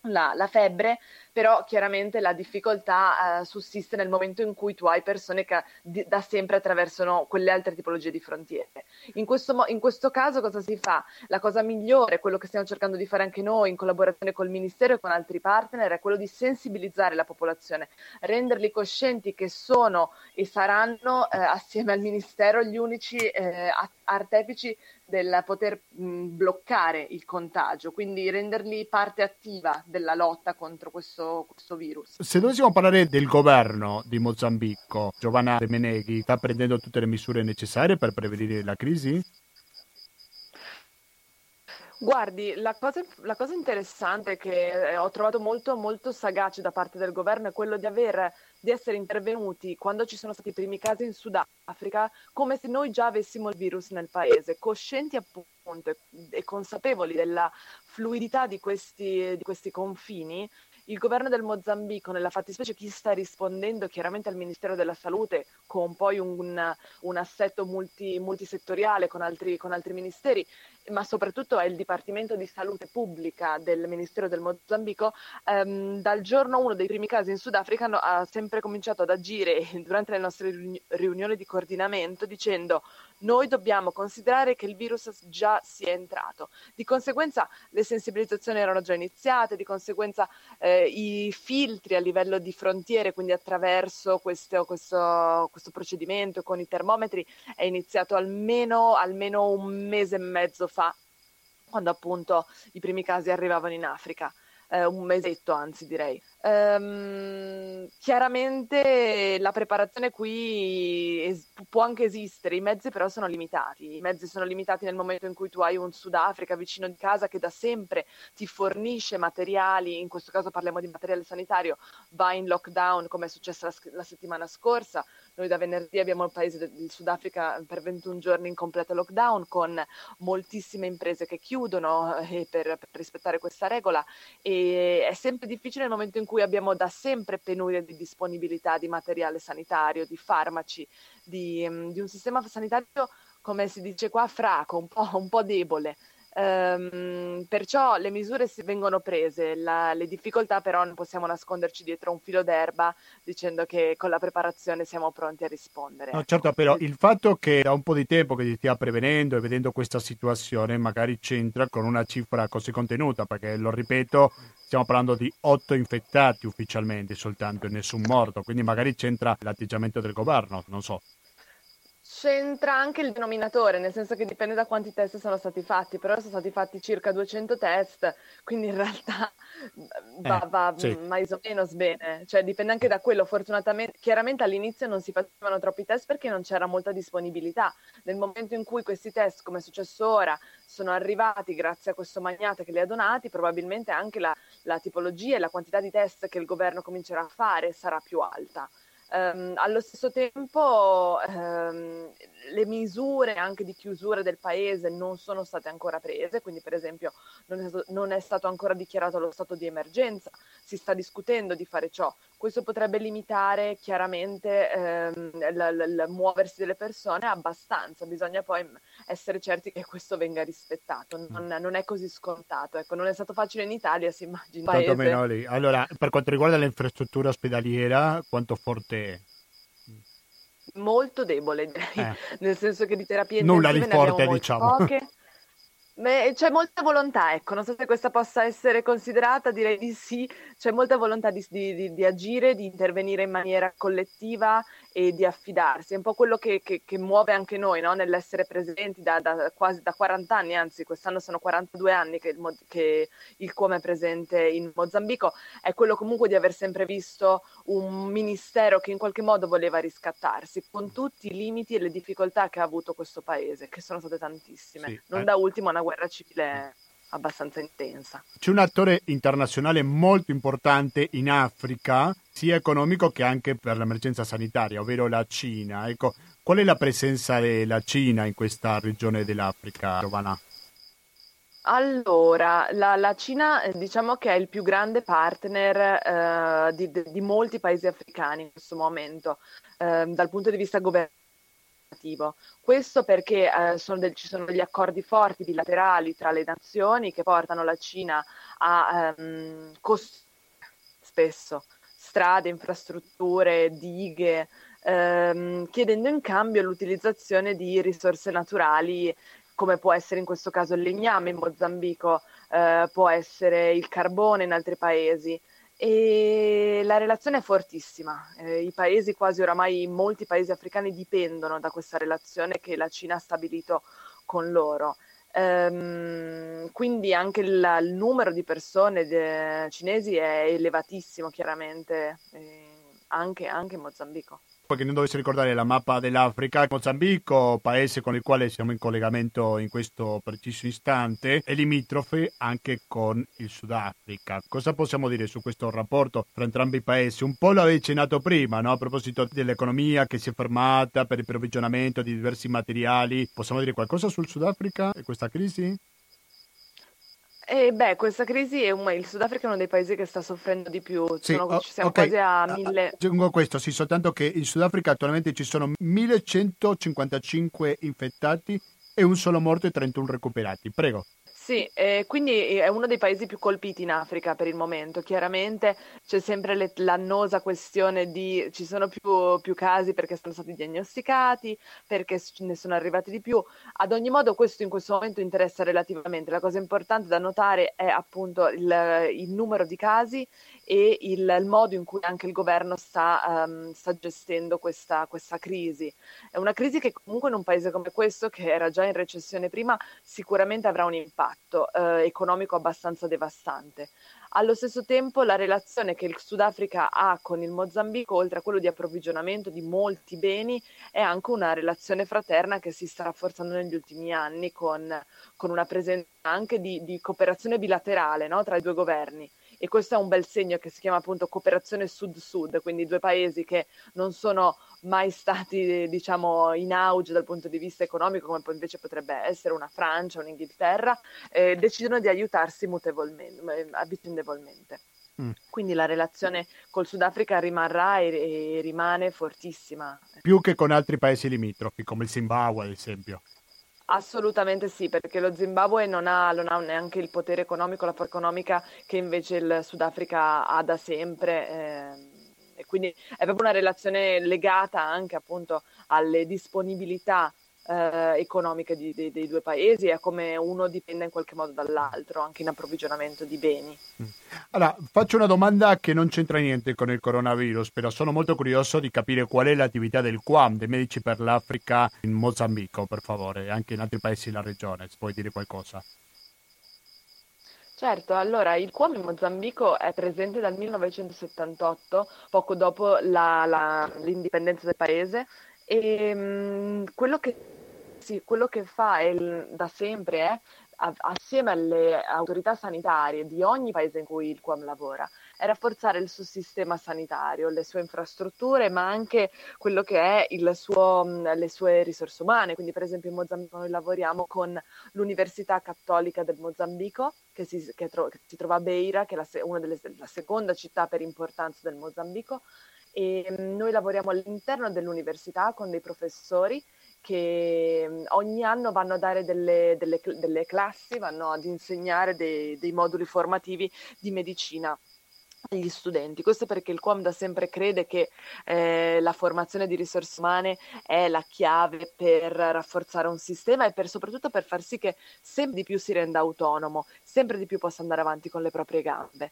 Speaker 4: la, la, febbre, però chiaramente la difficoltà eh, sussiste nel momento in cui tu hai persone che di, da sempre attraversano quelle altre tipologie di frontiere. In questo, in questo, caso cosa si fa? La cosa migliore, quello che stiamo cercando di fare anche noi in collaborazione col Ministero e con altri partner, è quello di sensibilizzare la popolazione, renderli coscienti che sono e saranno eh, assieme al Ministero gli unici eh, artefici del poter mh, bloccare il contagio, quindi renderli parte attiva della lotta contro questo, questo, virus.
Speaker 1: Se dovessimo parlare del governo di Mozambico, Giovanna De Meneghi sta prendendo tutte le misure necessarie per prevenire la crisi?
Speaker 4: Guardi, la cosa, la cosa interessante che eh, ho trovato molto, molto sagace da parte del governo è quello di, aver, di essere intervenuti quando ci sono stati i primi casi in Sudafrica, come se noi già avessimo il virus nel paese, coscienti appunto e, e consapevoli della fluidità di questi, di questi confini il governo del Mozambico, nella fattispecie chi sta rispondendo chiaramente al Ministero della Salute con poi un, un assetto multi, multisettoriale con altri, con altri ministeri, ma soprattutto è il Dipartimento di Salute Pubblica del Ministero del Mozambico, ehm, dal giorno uno dei primi casi in Sudafrica no, ha sempre cominciato ad agire *laughs* durante le nostre riunioni di coordinamento dicendo noi dobbiamo considerare che il virus già sia entrato. Di conseguenza le sensibilizzazioni erano già iniziate, di conseguenza eh, i filtri a livello di frontiere, quindi attraverso questo, questo, questo procedimento con i termometri, è iniziato almeno, almeno un mese e mezzo fa, quando appunto i primi casi arrivavano in Africa. Eh, un mesetto anzi direi. Um, chiaramente la preparazione qui es- può anche esistere, i mezzi però sono limitati. I mezzi sono limitati nel momento in cui tu hai un Sudafrica vicino di casa che da sempre ti fornisce materiali, in questo caso parliamo di materiale sanitario, va in lockdown come è successo la, la settimana scorsa. Noi da venerdì abbiamo il paese del Sudafrica per 21 giorni in completo lockdown con moltissime imprese che chiudono eh, per, per rispettare questa regola e è sempre difficile nel momento in cui abbiamo da sempre penuria di disponibilità di materiale sanitario, di farmaci, di, mm, di un sistema sanitario, come si dice qua, fraco, un po', un po debole. Um, perciò le misure si vengono prese, la, le difficoltà però non possiamo nasconderci dietro un filo d'erba dicendo che con la preparazione siamo pronti a rispondere.
Speaker 1: No, certo, però il fatto che da un po' di tempo che ti stia prevenendo e vedendo questa situazione magari c'entra con una cifra così contenuta, perché lo ripeto, stiamo parlando di otto infettati ufficialmente soltanto e nessun morto, quindi magari c'entra l'atteggiamento del governo, non so.
Speaker 4: C'entra anche il denominatore, nel senso che dipende da quanti test sono stati fatti, però sono stati fatti circa 200 test, quindi in realtà *laughs* va, eh, va sì. mais o meno bene, cioè dipende anche da quello, fortunatamente, chiaramente all'inizio non si facevano troppi test perché non c'era molta disponibilità, nel momento in cui questi test, come è successo ora, sono arrivati grazie a questo magnate che li ha donati, probabilmente anche la, la tipologia e la quantità di test che il governo comincerà a fare sarà più alta. Um, allo stesso tempo um, le misure anche di chiusura del paese non sono state ancora prese, quindi per esempio non è, non è, stato ancora dichiarato lo stato di emergenza, si sta discutendo di fare ciò. Questo potrebbe limitare chiaramente ehm, il muoversi delle persone abbastanza, bisogna poi essere certi che questo venga rispettato, non, mm. non è così scontato, ecco, non è stato facile in Italia, si immagina.
Speaker 1: Tanto meno lì. Allora, per quanto riguarda l'infrastruttura ospedaliera, quanto forte è?
Speaker 4: molto debole, eh. nel senso che di terapie
Speaker 1: Nulla di forte, diciamo.
Speaker 4: Poche. Beh, c'è molta volontà, ecco, non so se questa possa essere considerata, direi di sì, c'è molta volontà di, di, di agire, di intervenire in maniera collettiva e di affidarsi. È un po' quello che, che, che muove anche noi no? nell'essere presenti da, da, quasi da 40 anni, anzi quest'anno sono 42 anni che il, che il CUOM è presente in Mozambico, è quello comunque di aver sempre visto un ministero che in qualche modo voleva riscattarsi, con tutti i limiti e le difficoltà che ha avuto questo paese, che sono state tantissime, sì, non eh. da ultimo una guerra civile abbastanza intensa.
Speaker 1: C'è un attore internazionale molto importante in Africa, sia economico che anche per l'emergenza sanitaria, ovvero la Cina. Ecco, qual è la presenza della Cina in questa regione dell'Africa, Giovanna?
Speaker 4: Allora, la, la, Cina eh, diciamo che è il più grande partner eh, di, di, molti paesi africani in questo momento, eh, dal punto di vista governativo questo perché eh, sono del, ci sono degli accordi forti bilaterali tra le nazioni che portano la Cina a ehm, costruire spesso strade, infrastrutture, dighe, ehm, chiedendo in cambio l'utilizzazione di risorse naturali come può essere in questo caso il legname in Mozambico, eh, può essere il carbone in altri paesi e la relazione è fortissima. Eh, I paesi, quasi oramai molti paesi africani dipendono da questa relazione che la Cina ha stabilito con loro. Ehm, quindi anche il, il, numero di persone de, cinesi è elevatissimo, chiaramente, eh, anche, anche in Mozambico
Speaker 1: perché non dovessi ricordare la mappa dell'Africa, Mozambico, paese con il quale siamo in collegamento in questo preciso istante, è limitrofe anche con il Sudafrica. Cosa possiamo dire su questo rapporto tra entrambi i paesi? Un po' l'avevi accennato prima, no? a proposito dell'economia che si è fermata per il provvigionamento di diversi materiali. Possiamo dire qualcosa sul Sudafrica e questa crisi?
Speaker 4: Eh, beh, questa crisi è un, il Sudafrica è uno dei paesi che sta soffrendo di più, sì, sono, oh, siamo okay. quasi a mille...
Speaker 1: Aggiungo questo, sì, soltanto che in Sudafrica attualmente ci sono 1155 infettati e un solo morto e 31 recuperati. Prego.
Speaker 4: Sì, eh, quindi è uno dei paesi più colpiti in Africa per il momento. Chiaramente c'è sempre le, l'annosa questione di ci sono più, più, casi perché sono stati diagnosticati, perché ne sono arrivati di più. Ad ogni modo questo in questo momento interessa relativamente. La cosa importante da notare è appunto il, il numero di casi e il, il, modo in cui anche il governo sta, um, sta gestendo questa, questa, crisi. È una crisi che comunque in un paese come questo, che era già in recessione prima, sicuramente avrà un impatto eh, economico abbastanza devastante. Allo stesso tempo la relazione che il Sudafrica ha con il Mozambico, oltre a quello di approvvigionamento di molti beni, è anche una relazione fraterna che si sta rafforzando negli ultimi anni con, con una presenza anche di, di cooperazione bilaterale no, tra i due governi e questo è un bel segno che si chiama appunto cooperazione sud-sud, quindi due paesi che non sono mai stati diciamo in auge dal punto di vista economico come invece potrebbe essere una Francia, un'Inghilterra, eh, decidono di aiutarsi mutevolmente, a vicendevolmente. Mm. Quindi la relazione col Sudafrica rimarrà e, e, rimane fortissima.
Speaker 1: Più che con altri paesi limitrofi, come il Zimbabwe ad esempio.
Speaker 4: Assolutamente sì, perché lo Zimbabwe non ha, non ha neanche il potere economico, la forza economica che invece il Sudafrica ha da sempre. Eh, quindi è proprio una relazione legata anche appunto alle disponibilità eh, economiche di, di, dei due paesi e a come uno dipende in qualche modo dall'altro, anche in approvvigionamento di beni.
Speaker 1: Mm. Allora, faccio una domanda che non c'entra niente con il coronavirus, però sono molto curioso di capire qual è l'attività del QAM, dei Medici per l'Africa in Mozambico, per favore, e anche in altri paesi della regione, se puoi dire qualcosa.
Speaker 4: Certo, allora il QAM in Mozambico è presente dal 1978, poco dopo la, la, l'indipendenza del paese, e mh, mm, quello che sì, quello che fa il, da sempre è, assieme alle autorità sanitarie di ogni paese in cui il QAM lavora, è rafforzare il suo sistema sanitario, le sue infrastrutture, ma anche quello che è suo, le sue risorse umane. Quindi, per esempio, in Mozambico noi lavoriamo con l'Università Cattolica del Mozambico, che si, che tro- che si trova a Beira, che è la, una delle, la seconda città per importanza del Mozambico. E noi lavoriamo all'interno dell'università con dei professori che mm, ogni anno vanno a dare delle, delle, delle classi, vanno ad insegnare dei, dei moduli formativi di medicina agli studenti. Questo perché il QAM da sempre crede che eh, la formazione di risorse umane è la chiave per rafforzare un sistema e per, soprattutto per far sì che sempre di più si renda autonomo, sempre di più possa andare avanti con le proprie gambe.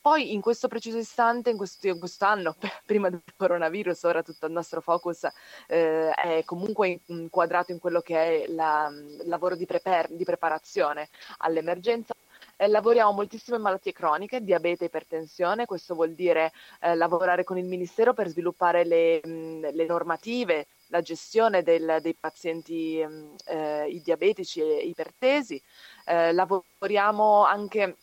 Speaker 4: Poi in questo preciso istante, in, questo, in quest'anno, *laughs* prima del coronavirus, ora tutto il nostro focus eh, è comunque inquadrato in quello che è la, il lavoro di, prepar- di preparazione all'emergenza. Eh, lavoriamo moltissimo in malattie croniche, diabete e ipertensione, questo vuol dire eh, lavorare con il Ministero per sviluppare le, mh, le normative, la gestione del, dei pazienti mh, eh, diabetici e ipertesi. Eh, lavoriamo anche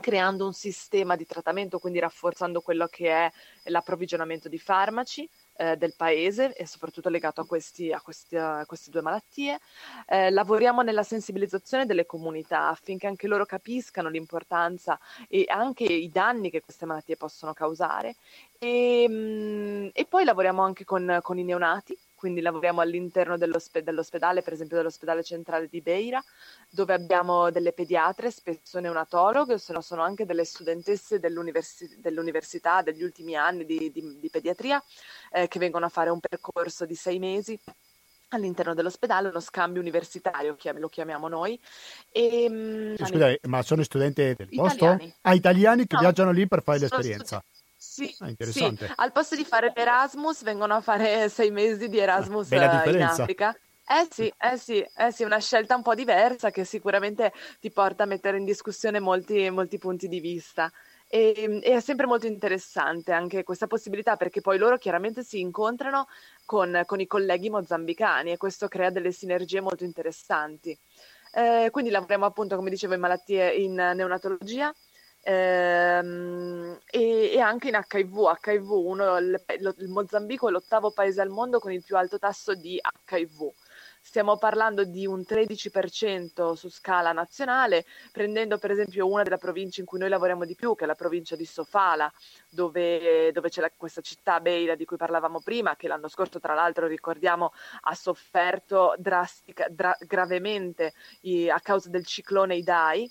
Speaker 4: creando un sistema di trattamento, quindi rafforzando quello che è l'approvvigionamento di farmaci eh, del paese e soprattutto legato a, questi, a, questi, a queste due malattie. Eh, lavoriamo nella sensibilizzazione delle comunità affinché anche loro capiscano l'importanza e anche i danni che queste malattie possono causare. E, mm, e poi lavoriamo anche con, con i neonati quindi lavoriamo all'interno dell'ospe- dell'ospedale, per esempio dell'ospedale centrale di Beira, dove abbiamo delle pediatre, spesso neonatologhe, se no sono anche delle studentesse dell'universi- dell'università degli ultimi anni di, di, di pediatria, eh, che vengono a fare un percorso di sei mesi all'interno dell'ospedale, uno scambio universitario, lo chiamiamo noi.
Speaker 1: E, mm, Scusate, ma sono studenti del posto? Italiani. Ah, italiani che no, viaggiano lì per fare l'esperienza.
Speaker 4: Studi- sì, ah, sì, al posto di fare l'Erasmus vengono a fare *laughs* sei mesi di Erasmus ah, in Africa. Eh sì, eh sì, eh sì, una scelta un po' diversa che sicuramente ti porta a mettere in discussione molti, molti punti di vista. E, e, è sempre molto interessante anche questa possibilità perché poi loro chiaramente si incontrano con, con i colleghi mozambicani e questo crea delle sinergie molto interessanti. Eh, quindi lavoriamo appunto, come dicevo, in malattie in neonatologia, ehm, e, e, anche in HIV. HIV, uno, il, il Mozambico è l'ottavo paese al mondo con il più alto tasso di HIV. Stiamo parlando di un 13% su scala nazionale, prendendo per esempio una delle province in cui noi lavoriamo di più, che è la provincia di Sofala, dove, dove c'è la, questa città Beira di cui parlavamo prima, che l'anno scorso tra l'altro ricordiamo ha sofferto drastica, dra- gravemente i, a causa del ciclone Idai,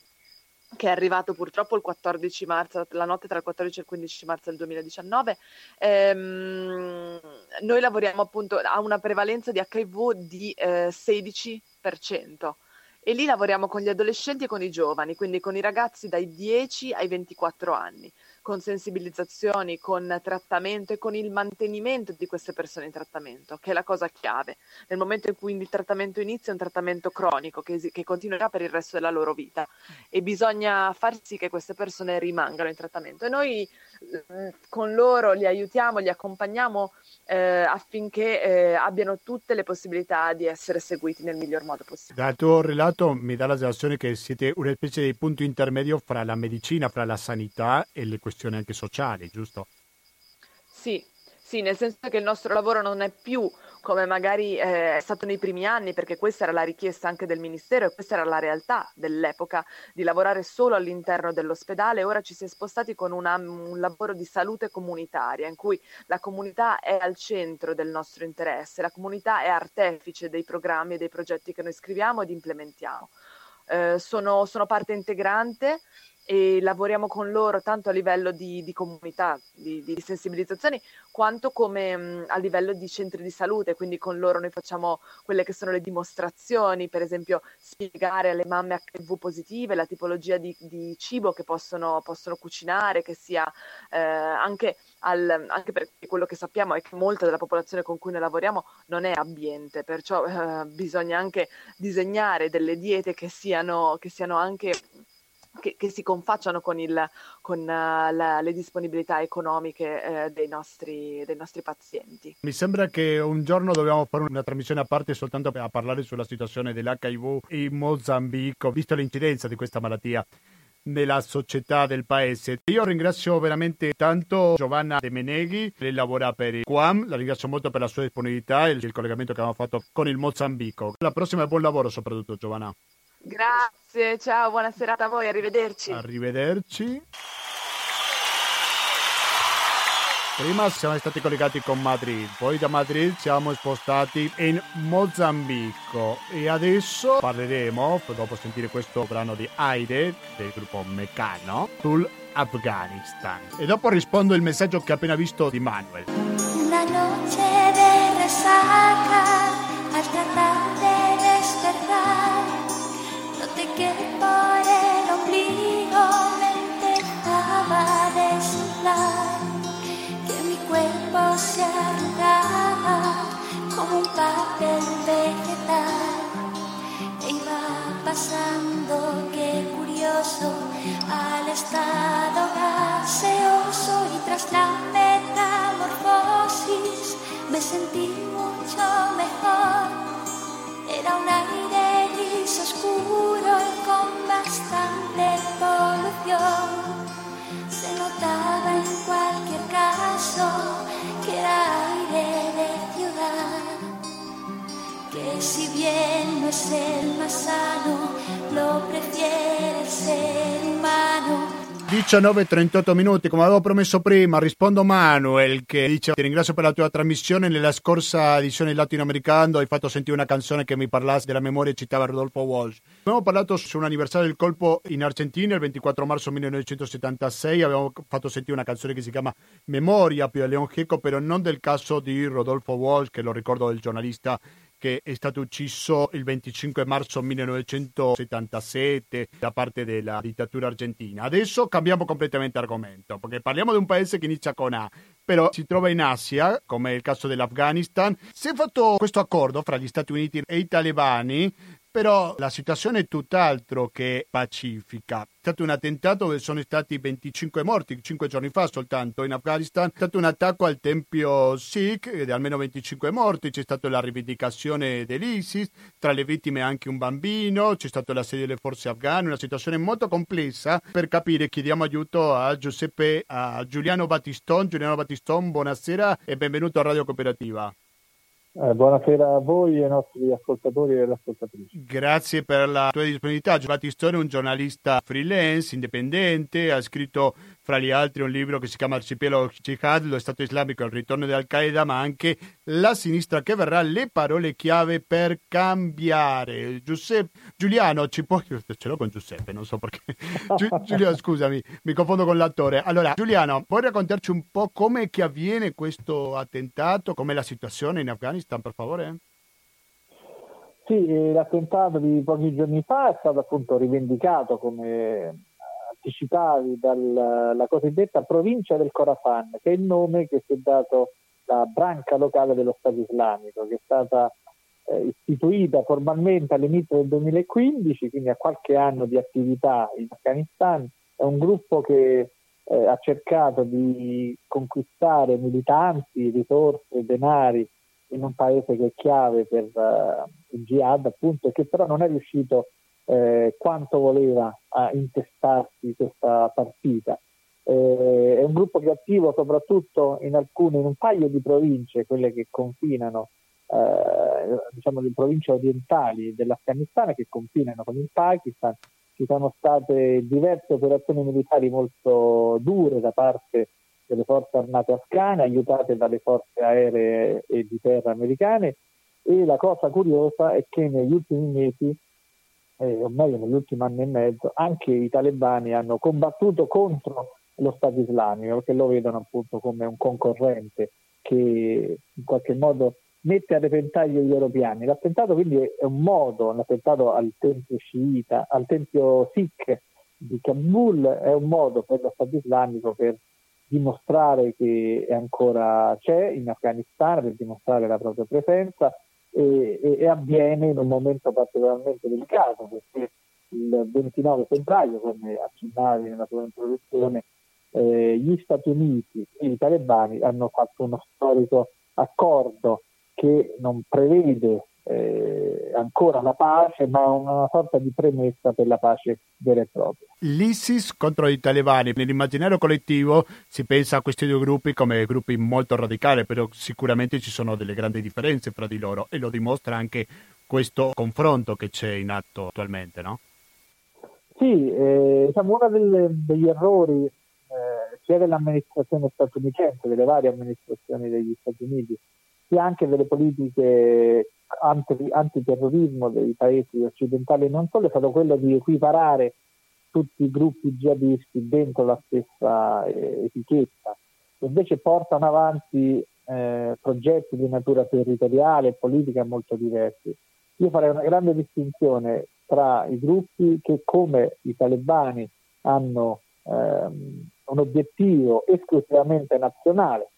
Speaker 4: che è arrivato purtroppo il 14 marzo, la notte tra il 14 e il 15 marzo del 2019. Ehm, noi lavoriamo appunto a una prevalenza di HIV di eh, 16% e lì lavoriamo con gli adolescenti e con i giovani, quindi con i ragazzi dai 10 ai 24 anni con sensibilizzazioni, con trattamento e con il mantenimento di queste persone in trattamento, che è la cosa chiave. Nel momento in cui il trattamento inizia è un trattamento cronico che, che continuerà per il resto della loro vita e bisogna far sì che queste persone rimangano in trattamento. E noi con loro li aiutiamo, li accompagniamo eh, affinché eh, abbiano tutte le possibilità di essere seguiti nel miglior modo possibile.
Speaker 1: Dal tuo relato mi dà la sensazione che siete una specie di punto intermedio fra la medicina, fra la sanità e le questioni anche sociali, giusto?
Speaker 4: Sì, Sì, nel senso che il nostro lavoro non è più come magari eh, è stato nei primi anni, perché questa era la richiesta anche del Ministero e questa era la realtà dell'epoca, di lavorare solo all'interno dell'ospedale. Ora ci si è spostati con una, un lavoro di salute comunitaria, in cui la comunità è al centro del nostro interesse, la comunità è artefice dei programmi e dei progetti che noi scriviamo ed implementiamo. Eh, sono, sono parte integrante e lavoriamo con loro tanto a livello di, di comunità, di, di, sensibilizzazioni, quanto come mh, a livello di centri di salute, quindi con loro noi facciamo quelle che sono le dimostrazioni, per esempio spiegare alle mamme HIV positive la tipologia di, di cibo che possono, possono, cucinare, che sia eh, anche, al, anche perché quello che sappiamo è che molta della popolazione con cui noi lavoriamo non è ambiente, perciò eh, bisogna anche disegnare delle diete che siano, che siano anche che, che, si confacciano con, il, con uh, la, le disponibilità economiche uh, dei, nostri, dei, nostri, pazienti.
Speaker 1: Mi sembra che un giorno dobbiamo fare una trasmissione a parte soltanto per parlare sulla situazione dell'HIV in Mozambico, visto l'incidenza di questa malattia nella società del paese. Io ringrazio veramente tanto Giovanna De Meneghi, lei lavora per il QAM, la ringrazio molto per la sua disponibilità e il collegamento che abbiamo fatto con il Mozambico. La prossima e buon lavoro soprattutto Giovanna.
Speaker 4: Grazie, ciao, buona serata a voi, arrivederci.
Speaker 1: Arrivederci. Prima siamo stati collegati con Madrid, poi da Madrid siamo spostati in Mozambico e adesso parleremo, dopo sentire questo brano di Aide del gruppo Mecano, sull'Afghanistan. E dopo rispondo il messaggio che ho appena visto di Manuel.
Speaker 5: Una noche de resaca al como un papel vegetal. E iba pasando, qué curioso, al estado gaseoso y tras la metamorfosis me sentí mucho mejor. Era un aire oscuro y con bastante polución. Se notaba en cualquier caso si bien no es el más sano, lo prefiere el ser humano.
Speaker 1: 19-38 minuti, come avevo promesso prima, rispondo Manuel che dice ti ringrazio per la tua trasmissione, nella scorsa edizione latinoamericano hai fatto sentire una canzone che mi parlasse della memoria e citava Rodolfo Walsh. Abbiamo parlato su un anniversario del colpo in Argentina il 24 marzo 1976, abbiamo fatto sentire una canzone che si chiama Memoria più Leon Gieco, però non del caso di Rodolfo Walsh, che lo ricordo del giornalista che è stato ucciso il 25 marzo 1977 da parte della dittatura argentina. Adesso cambiamo completamente argomento, perché parliamo di un paese che inizia con A, però si trova in Asia, come è il caso dell'Afghanistan. Si è fatto questo accordo fra gli Stati Uniti e i talebani però la situazione è tutt'altro che pacifica. È stato un attentato dove sono stati 25 morti, 5 giorni fa soltanto in Afghanistan. È stato un attacco al tempio Sikh di almeno 25 morti. C'è stata la rivendicazione dell'ISIS, tra le vittime anche un bambino. C'è stato l'assedio delle forze afghane. Una situazione molto complessa. Per capire chiediamo aiuto a Giuseppe, a Giuliano Battiston. Giuliano Battiston, buonasera e benvenuto a Radio Cooperativa.
Speaker 6: Eh, buonasera a voi e ai nostri ascoltatori e ascoltatrici.
Speaker 1: Grazie per la tua disponibilità. Battistone è un giornalista freelance, indipendente, ha scritto fra gli altri un libro che si chiama Arcipelago Jihad, lo Stato islamico il ritorno di Al-Qaeda, ma anche La sinistra che verrà, le parole chiave per cambiare. Giuseppe, Giuliano, ci puoi... Ce l'ho con Giuseppe, non so perché. Giuliano, scusami, mi confondo con l'attore. Allora, Giuliano, puoi raccontarci un po' come che avviene questo attentato, com'è la situazione in Afghanistan, per favore?
Speaker 6: Sì, l'attentato di pochi giorni fa è stato appunto rivendicato come anticipavi dalla cosiddetta provincia del Khorasan, che è il nome che si è dato la branca locale dello Stato islamico, che è stata istituita formalmente all'inizio del 2015, quindi a qualche anno di attività in Afghanistan. È un gruppo che eh, ha cercato di conquistare militanti, risorse, denari in un paese che è chiave per uh, il jihad, appunto, e che però non è riuscito eh, quanto voleva a intestarsi questa partita. eh, è un gruppo che è attivo soprattutto in alcune, in un paio di province, quelle che confinano, eh, diciamo le province orientali dell'Afghanistan che confinano con il Pakistan. Ci sono state diverse operazioni militari molto dure da parte delle forze armate afghane, aiutate dalle forze aeree e di terra americane. E la cosa curiosa è che negli ultimi mesi eh, o meglio nell'ultimo anno e mezzo, anche i talebani hanno combattuto contro lo Stato islamico, perché lo vedono appunto come un concorrente che in qualche modo mette a repentaglio gli europeani. L'attentato quindi è un modo, l'attentato al tempio sciita, al tempio Sikh di Kabul è un modo per lo Stato islamico per dimostrare che ancora c'è in Afghanistan, per dimostrare la propria presenza e, e, e avviene in un momento particolarmente delicato perché il 29 febbraio, come accennavi nella tua introduzione, eh, gli Stati Uniti e i talebani hanno fatto uno storico accordo che non prevede eh, ancora la pace, ma una sorta di premessa per la pace vera e propria.
Speaker 1: L'ISIS contro i talebani, nell'immaginario collettivo si pensa a questi due gruppi come gruppi molto radicali, però sicuramente ci sono delle grandi differenze fra di loro e lo dimostra anche questo confronto che c'è in atto attualmente, no?
Speaker 6: Sì, eh, diciamo uno degli errori eh, sia dell'amministrazione statunitense, delle varie amministrazioni degli Stati Uniti, sia anche delle politiche anti, antiterrorismo dei paesi occidentali, non solo è stato quello di equiparare tutti i gruppi jihadisti dentro la stessa eh, etichetta, invece portano avanti eh, progetti di natura territoriale e politica molto diversi. Io farei una grande distinzione tra i gruppi che come i talebani hanno ehm, un obiettivo esclusivamente nazionale.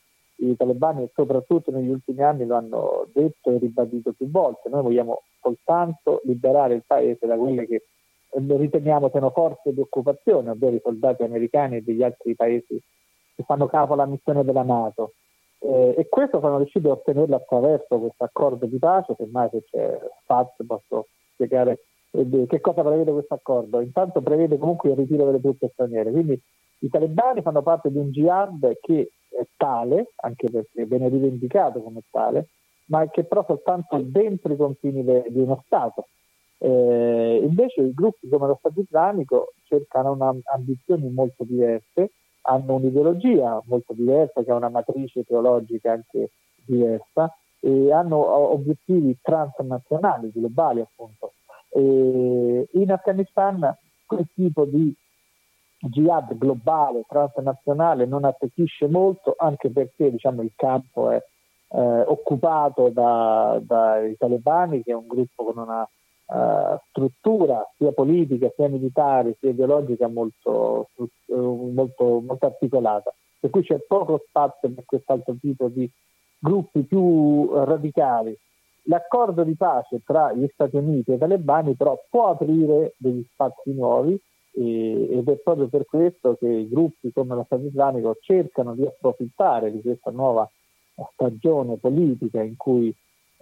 Speaker 6: I talebani soprattutto negli ultimi anni lo hanno detto e ribadito più volte, noi vogliamo soltanto liberare il paese da quelle che riteniamo siano forze di occupazione, ovvero i soldati americani e degli altri paesi che fanno capo alla missione della Nato. Eh, e questo sono riusciti a ottenerlo attraverso questo accordo di pace, semmai se c'è spazio posso spiegare eh, che cosa prevede questo accordo. Intanto prevede comunque il ritiro delle truppe straniere, quindi i talebani fanno parte di un jihad che è tale, anche perché viene rivendicato come tale, ma che però soltanto dentro i confini de- di uno Stato. Eh, invece i gruppi come lo Stato islamico cercano una, ambizioni molto diverse, hanno un'ideologia molto diversa, che ha una matrice teologica anche diversa e hanno obiettivi transnazionali, globali appunto. E in Afghanistan quel tipo di jihad globale, transnazionale non attecchisce molto, anche perché diciamo, il campo è eh, occupato da, dai talebani, che è un gruppo con una uh, struttura sia politica, sia militare, sia ideologica molto, molto, molto articolata. Per cui c'è poco spazio per quest'altro tipo di gruppi più radicali. L'accordo di pace tra gli Stati Uniti e i talebani però può aprire degli spazi nuovi ed è proprio per questo che i gruppi come lo Stato islamico cercano di approfittare di questa nuova stagione politica in cui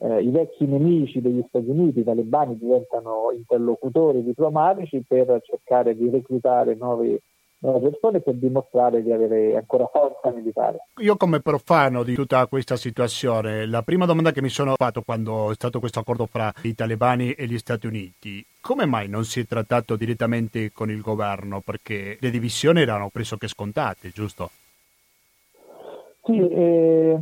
Speaker 6: eh, i vecchi nemici degli Stati Uniti, i talebani, diventano interlocutori diplomatici per cercare di reclutare nuovi nuove persone per dimostrare di avere ancora forza militare.
Speaker 1: Io come profano di tutta questa situazione, la prima domanda che mi sono fatto quando è stato questo accordo fra i talebani e gli Stati Uniti, come mai non si è trattato direttamente con il governo? Perché le divisioni erano pressoché scontate, giusto?
Speaker 6: Sì, eh,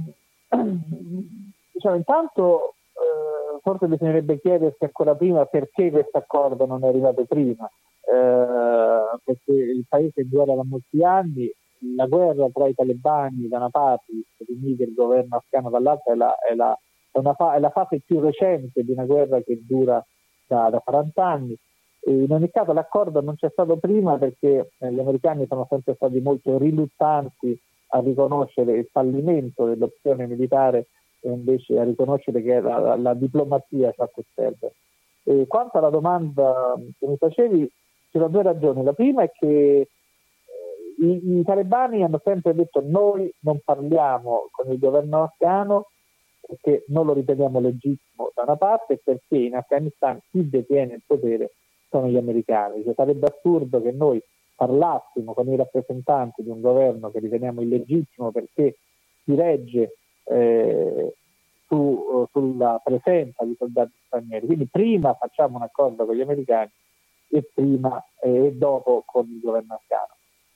Speaker 6: *clears throat* diciamo intanto eh, forse bisognerebbe chiedersi ancora prima perché questo accordo non è arrivato prima eh, perché il paese guerra da molti anni, la guerra tra i talebani da una parte, gli Stati Uniti e il governo afghano dall'altra è la, è, la, è, fa- è la, fase più recente di una guerra che dura da, da 40 anni. E in ogni caso l'accordo non c'è stato prima perché eh, gli americani sono sempre stati molto riluttanti a riconoscere il fallimento dell'opzione militare e invece a riconoscere che la, la, la diplomazia ciò che serve. Quanto alla domanda che mi facevi, sono due ragioni. La prima è che eh, i, i, talebani hanno sempre detto noi non parliamo con il governo afghano perché non lo riteniamo legittimo da una parte e perché in Afghanistan chi detiene il potere sono gli americani. Cioè, sarebbe assurdo che noi parlassimo con i rappresentanti di un governo che riteniamo illegittimo perché si regge eh, su, sulla presenza di soldati stranieri. Quindi prima facciamo un accordo con gli americani e prima e dopo con il governo afghano.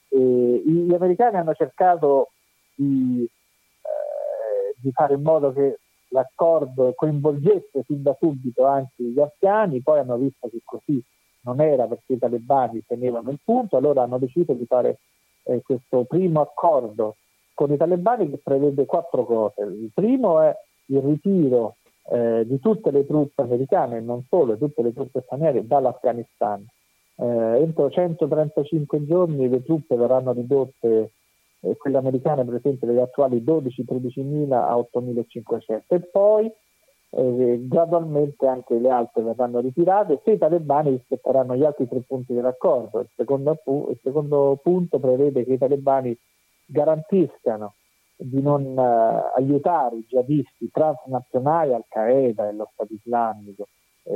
Speaker 6: E gli americani hanno cercato di, eh, di, fare in modo che l'accordo coinvolgesse fin da subito anche gli afghani, poi hanno visto che così non era perché i talebani tenevano il punto, allora hanno deciso di fare eh, questo primo accordo con i talebani che prevede quattro cose. Il primo è il ritiro eh, di tutte le truppe americane e non solo, tutte le truppe straniere dall'Afghanistan. Eh, entro 135 giorni le truppe verranno ridotte, eh, quelle americane per esempio dagli attuali 12-13 mila a 8.500 e poi eh, gradualmente anche le altre verranno ritirate se i talebani rispetteranno gli altri tre punti dell'accordo. Il secondo, il secondo punto prevede che i talebani garantiscano di non uh, aiutare i jihadisti transnazionali, Al-Qaeda e lo Stato islamico eh,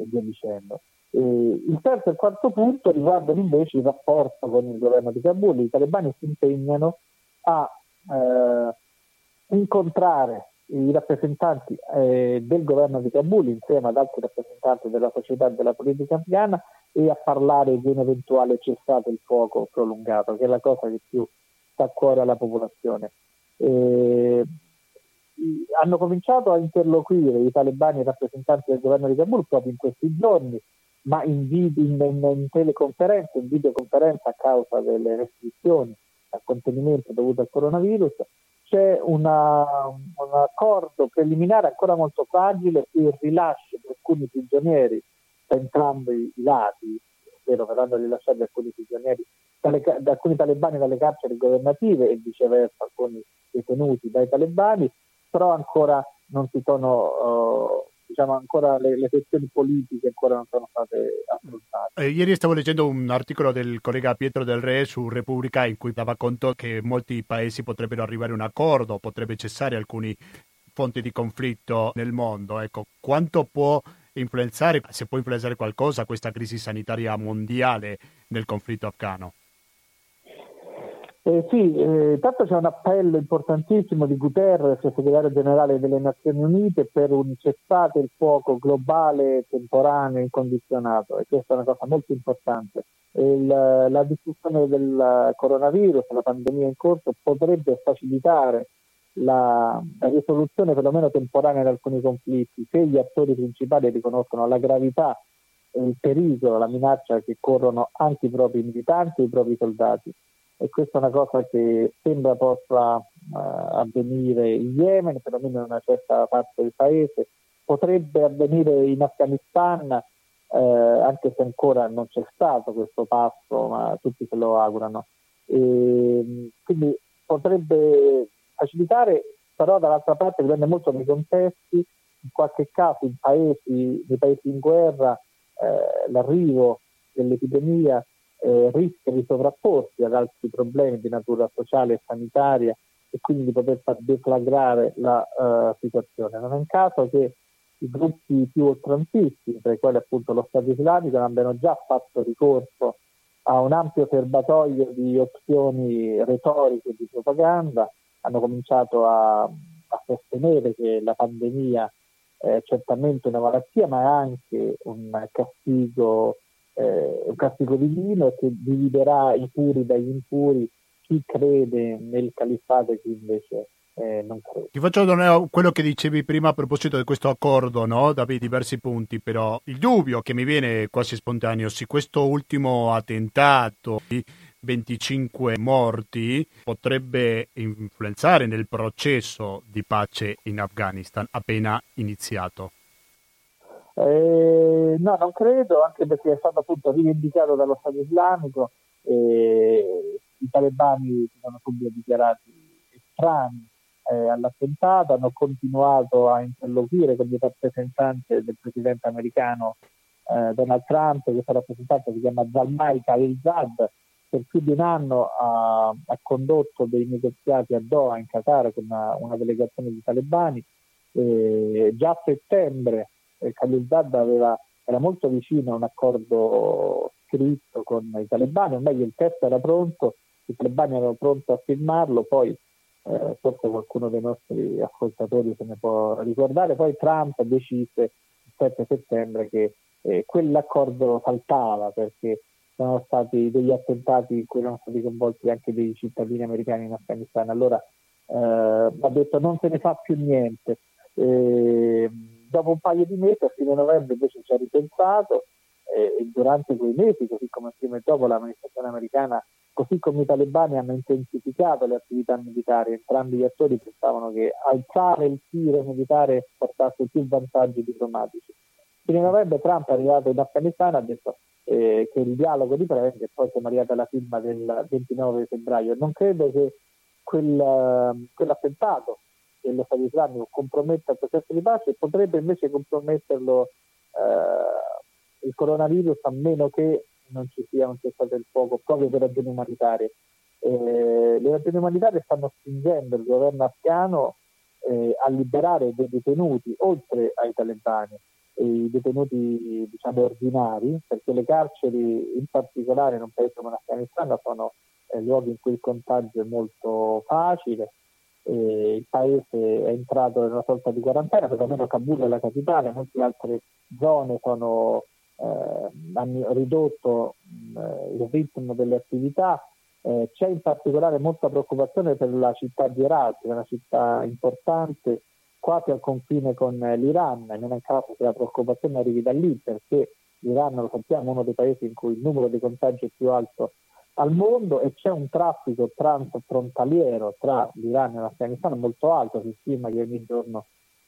Speaker 6: e via dicendo. E il terzo e quarto punto riguardano invece il rapporto con il governo di Kabul. I talebani si impegnano a eh, incontrare i rappresentanti eh, del governo di Kabul insieme ad altri rappresentanti della società e della politica afghana e a parlare di un eventuale cessato il fuoco prolungato, che è la cosa che più sta a cuore alla popolazione. Eh, hanno cominciato a interloquire i talebani e i rappresentanti del governo di Kabul proprio in questi giorni, ma in, video, in, in, in teleconferenza, in videoconferenza a causa delle restrizioni al contenimento dovuto al coronavirus, c'è una, un accordo preliminare ancora molto fragile il rilascio di alcuni prigionieri da entrambi i lati, ovvero verranno rilasciati alcuni prigionieri dalle, da alcuni talebani dalle carceri governative e viceversa alcuni detenuti dai talebani, però ancora non si sono, uh, diciamo, ancora le, le, questioni politiche ancora non sono state affrontate.
Speaker 1: Eh, ieri stavo leggendo un articolo del collega Pietro Del Re su Repubblica in cui dava conto che molti paesi potrebbero arrivare a un accordo, potrebbe cessare alcuni fonti di conflitto nel mondo. Ecco, quanto può influenzare, se può influenzare qualcosa questa crisi sanitaria mondiale nel conflitto afghano?
Speaker 6: Eh, sì, eh, tanto c'è un appello importantissimo di Guterres, segretario generale delle Nazioni Unite, per un cessate il fuoco globale, temporaneo, incondizionato e questa è una cosa molto importante. Il, la discussione del coronavirus, la pandemia in corso, potrebbe facilitare la, la risoluzione perlomeno temporanea di alcuni conflitti se gli attori principali riconoscono la gravità, il pericolo, la minaccia che corrono anche i propri militanti e i propri soldati e questa è una cosa che sembra possa uh, avvenire in Yemen, perlomeno in una certa parte del paese, potrebbe avvenire in Afghanistan, eh, anche se ancora non c'è stato questo passo, ma tutti se lo augurano. E, quindi potrebbe facilitare, però dall'altra parte dipende molto dai contesti, in qualche caso in paesi, nei paesi in guerra eh, l'arrivo dell'epidemia eh, rischia di sovrapporsi ad altri problemi di natura sociale e sanitaria e quindi di poter far deflagrare la uh, situazione. Non è un caso che i gruppi più oltranzisti, tra i quali appunto lo Stato islamico, abbiano già fatto ricorso a un ampio serbatoio di opzioni retoriche di propaganda, hanno cominciato a, a sostenere che la pandemia è certamente una malattia, ma è anche un castigo eh, un castigo divino che dividerà i puri dagli impuri, chi crede nel califfato e chi invece eh, non crede.
Speaker 1: Ti faccio quello che dicevi prima a proposito di questo accordo, no? da diversi punti, però il dubbio che mi viene quasi spontaneo, se questo ultimo attentato... 25 morti potrebbe influenzare nel processo di pace in Afghanistan appena iniziato.
Speaker 6: Eh, no, non credo, anche perché è stato appunto rivendicato dallo Stato islamico e i talebani si sono subito dichiarati estranei eh, all'attentato, hanno continuato a interloquire con il rappresentante del presidente americano eh, Donald Trump, questo rappresentante si chiama Zalmai Khalilzad, per più di un anno ha, ha, condotto dei negoziati a Doha in Qatar con una, una delegazione di talebani. già a settembre eh, Khalilzad aveva, era molto vicino a un accordo scritto con i talebani, o meglio il testo era pronto, i talebani erano pronti a firmarlo, poi eh, forse qualcuno dei nostri ascoltatori se ne può ricordare, poi Trump decise il 7 settembre che eh, quell'accordo saltava perché sono stati degli attentati in cui erano stati coinvolti anche dei cittadini americani in Afghanistan. Allora eh, ha detto non se ne fa più niente. E, dopo un paio di mesi, a fine novembre invece ci ha ripensato e durante quei mesi, così come prima e dopo l'amministrazione americana, così come i talebani hanno intensificato le attività militari, entrambi gli attori pensavano che alzare il tiro militare portasse più vantaggi diplomatici. Fine novembre Trump è arrivato in Afghanistan e ha detto eh, che il dialogo riprende e poi siamo arrivati alla firma del 29 febbraio. Non credo che quel, quell'attentato dello Stato islamico comprometta il processo di pace, potrebbe invece comprometterlo eh, il coronavirus a meno che non ci sia un cessate il fuoco proprio per ragioni umanitarie. Eh, le ragioni umanitarie stanno spingendo il governo afghano eh, a liberare dei detenuti oltre ai talebani i detenuti diciamo, ordinari, perché le carceri, in particolare in un paese come l'Afghanistan, sono eh, luoghi in cui il contagio è molto facile. Eh, il paese è entrato in una sorta di quarantena, perlomeno Kabul è la capitale, molte altre zone sono, eh, hanno ridotto eh, il ritmo delle attività. Eh, c'è in particolare molta preoccupazione per la città di Herat, una città importante quasi al confine con l'Iran e non è caso che la preoccupazione arrivi da lì perché l'Iran, lo sappiamo, è uno dei paesi in cui il numero di contagi è più alto al mondo e c'è un traffico transfrontaliero tra l'Iran e l'Afghanistan molto alto, si stima che ogni giorno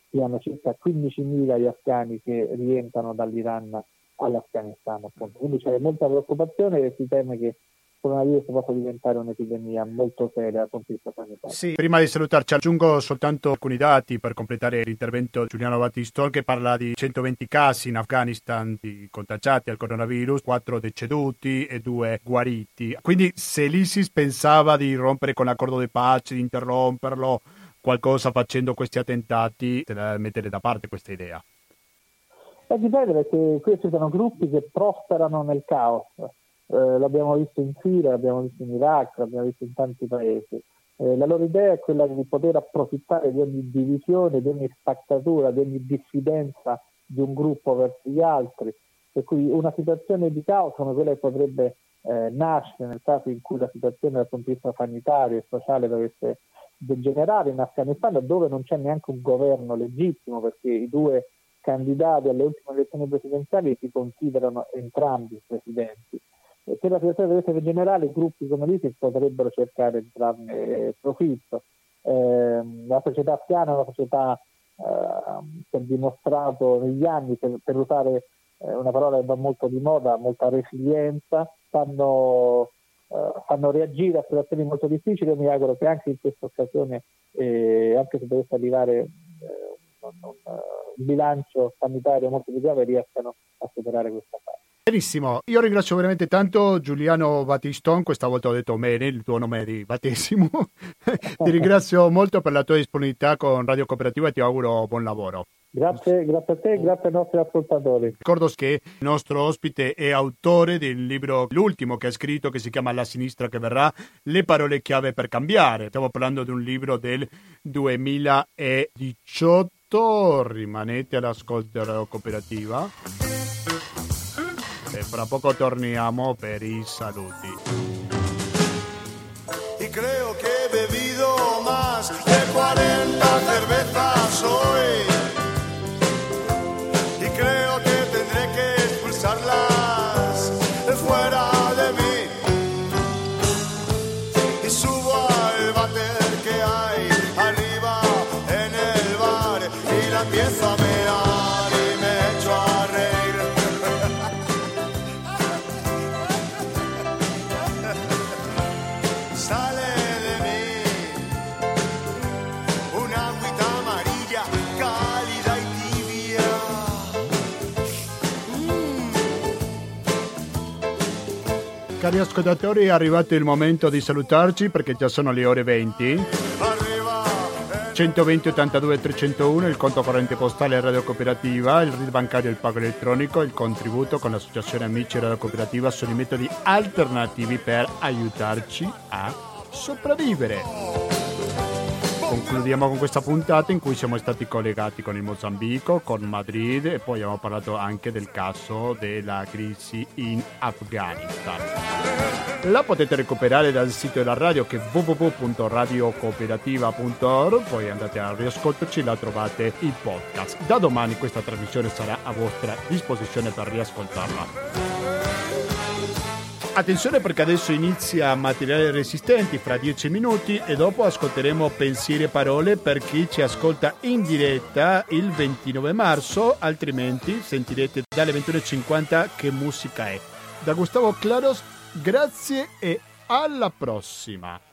Speaker 6: siano circa 15.000 gli afghani che rientrano dall'Iran all'Afghanistan. Appunto. Quindi c'è molta preoccupazione e si teme che coronavirus possa diventare un'epidemia molto seria dal punto di vista sanitario.
Speaker 1: Sì, prima di salutarci aggiungo soltanto alcuni dati per completare l'intervento di Giuliano Battistol che parla di 120 casi in Afghanistan di contagiati al coronavirus, 4 deceduti e 2 guariti. Quindi se l'ISIS pensava di rompere con l'accordo di pace, di interromperlo, qualcosa facendo questi attentati, da mettere da parte questa idea.
Speaker 6: Beh, dipende perché questi sono gruppi che prosperano nel caos eh, l'abbiamo visto in Siria, l'abbiamo visto in Iraq, l'abbiamo visto in tanti paesi. Eh, la loro idea è quella di poter approfittare di ogni divisione, di ogni spaccatura, di ogni diffidenza di un gruppo verso gli altri. Per cui una situazione di caos come quella che potrebbe eh, nascere nel caso in cui la situazione dal punto di vista sanitario e sociale dovesse degenerare in Afghanistan, dove non c'è neanche un governo legittimo, perché i due candidati alle ultime elezioni presidenziali si considerano entrambi presidenti e se la situazione deve essere generale, gruppi come l'ISIS potrebbero cercare di trarne profitto. Eh, la società afghana è una società eh, che ha dimostrato negli anni, per, per usare eh, una parola che va molto di moda, molta resilienza, fanno, eh, fanno reagire a situazioni molto difficili. Io mi auguro che anche in questa occasione, eh, anche se dovesse arrivare eh, un, un, un bilancio sanitario molto più grave, riescano a superare questa fase.
Speaker 1: Benissimo, io ringrazio veramente tanto Giuliano Battiston, questa volta ho detto bene il tuo nome di battesimo, *laughs* ti ringrazio molto per la tua disponibilità con Radio Cooperativa e ti auguro buon lavoro.
Speaker 6: Grazie, grazie a te, grazie ai nostri ascoltatori.
Speaker 1: Ricordo che il nostro ospite è autore del libro, l'ultimo che ha scritto, che si chiama La sinistra che verrà, le parole chiave per cambiare. Stiamo parlando di un libro del 2018, rimanete all'ascolto della Radio Cooperativa e fra poco torniamo per i saluti. Cari ascoltatori, è arrivato il momento di salutarci perché già sono le ore 20. 120 82 301 il conto corrente postale Radio Cooperativa, il RID bancario e il pago elettronico, il contributo con l'associazione Amici Radio Cooperativa sono i metodi alternativi per aiutarci a sopravvivere. Concludiamo con questa puntata in cui siamo stati collegati con il Mozambico, con Madrid e poi abbiamo parlato anche del caso della crisi in Afghanistan. La potete recuperare dal sito della radio che è www.radiocooperativa.org, poi andate a riascoltarci e la trovate in podcast. Da domani questa trasmissione sarà a vostra disposizione per riascoltarla. Attenzione perché adesso inizia materiale resistenti fra 10 minuti e dopo ascolteremo pensieri e parole per chi ci ascolta in diretta il 29 marzo, altrimenti sentirete dalle 21.50 che musica è. Da Gustavo Claros, grazie e alla prossima!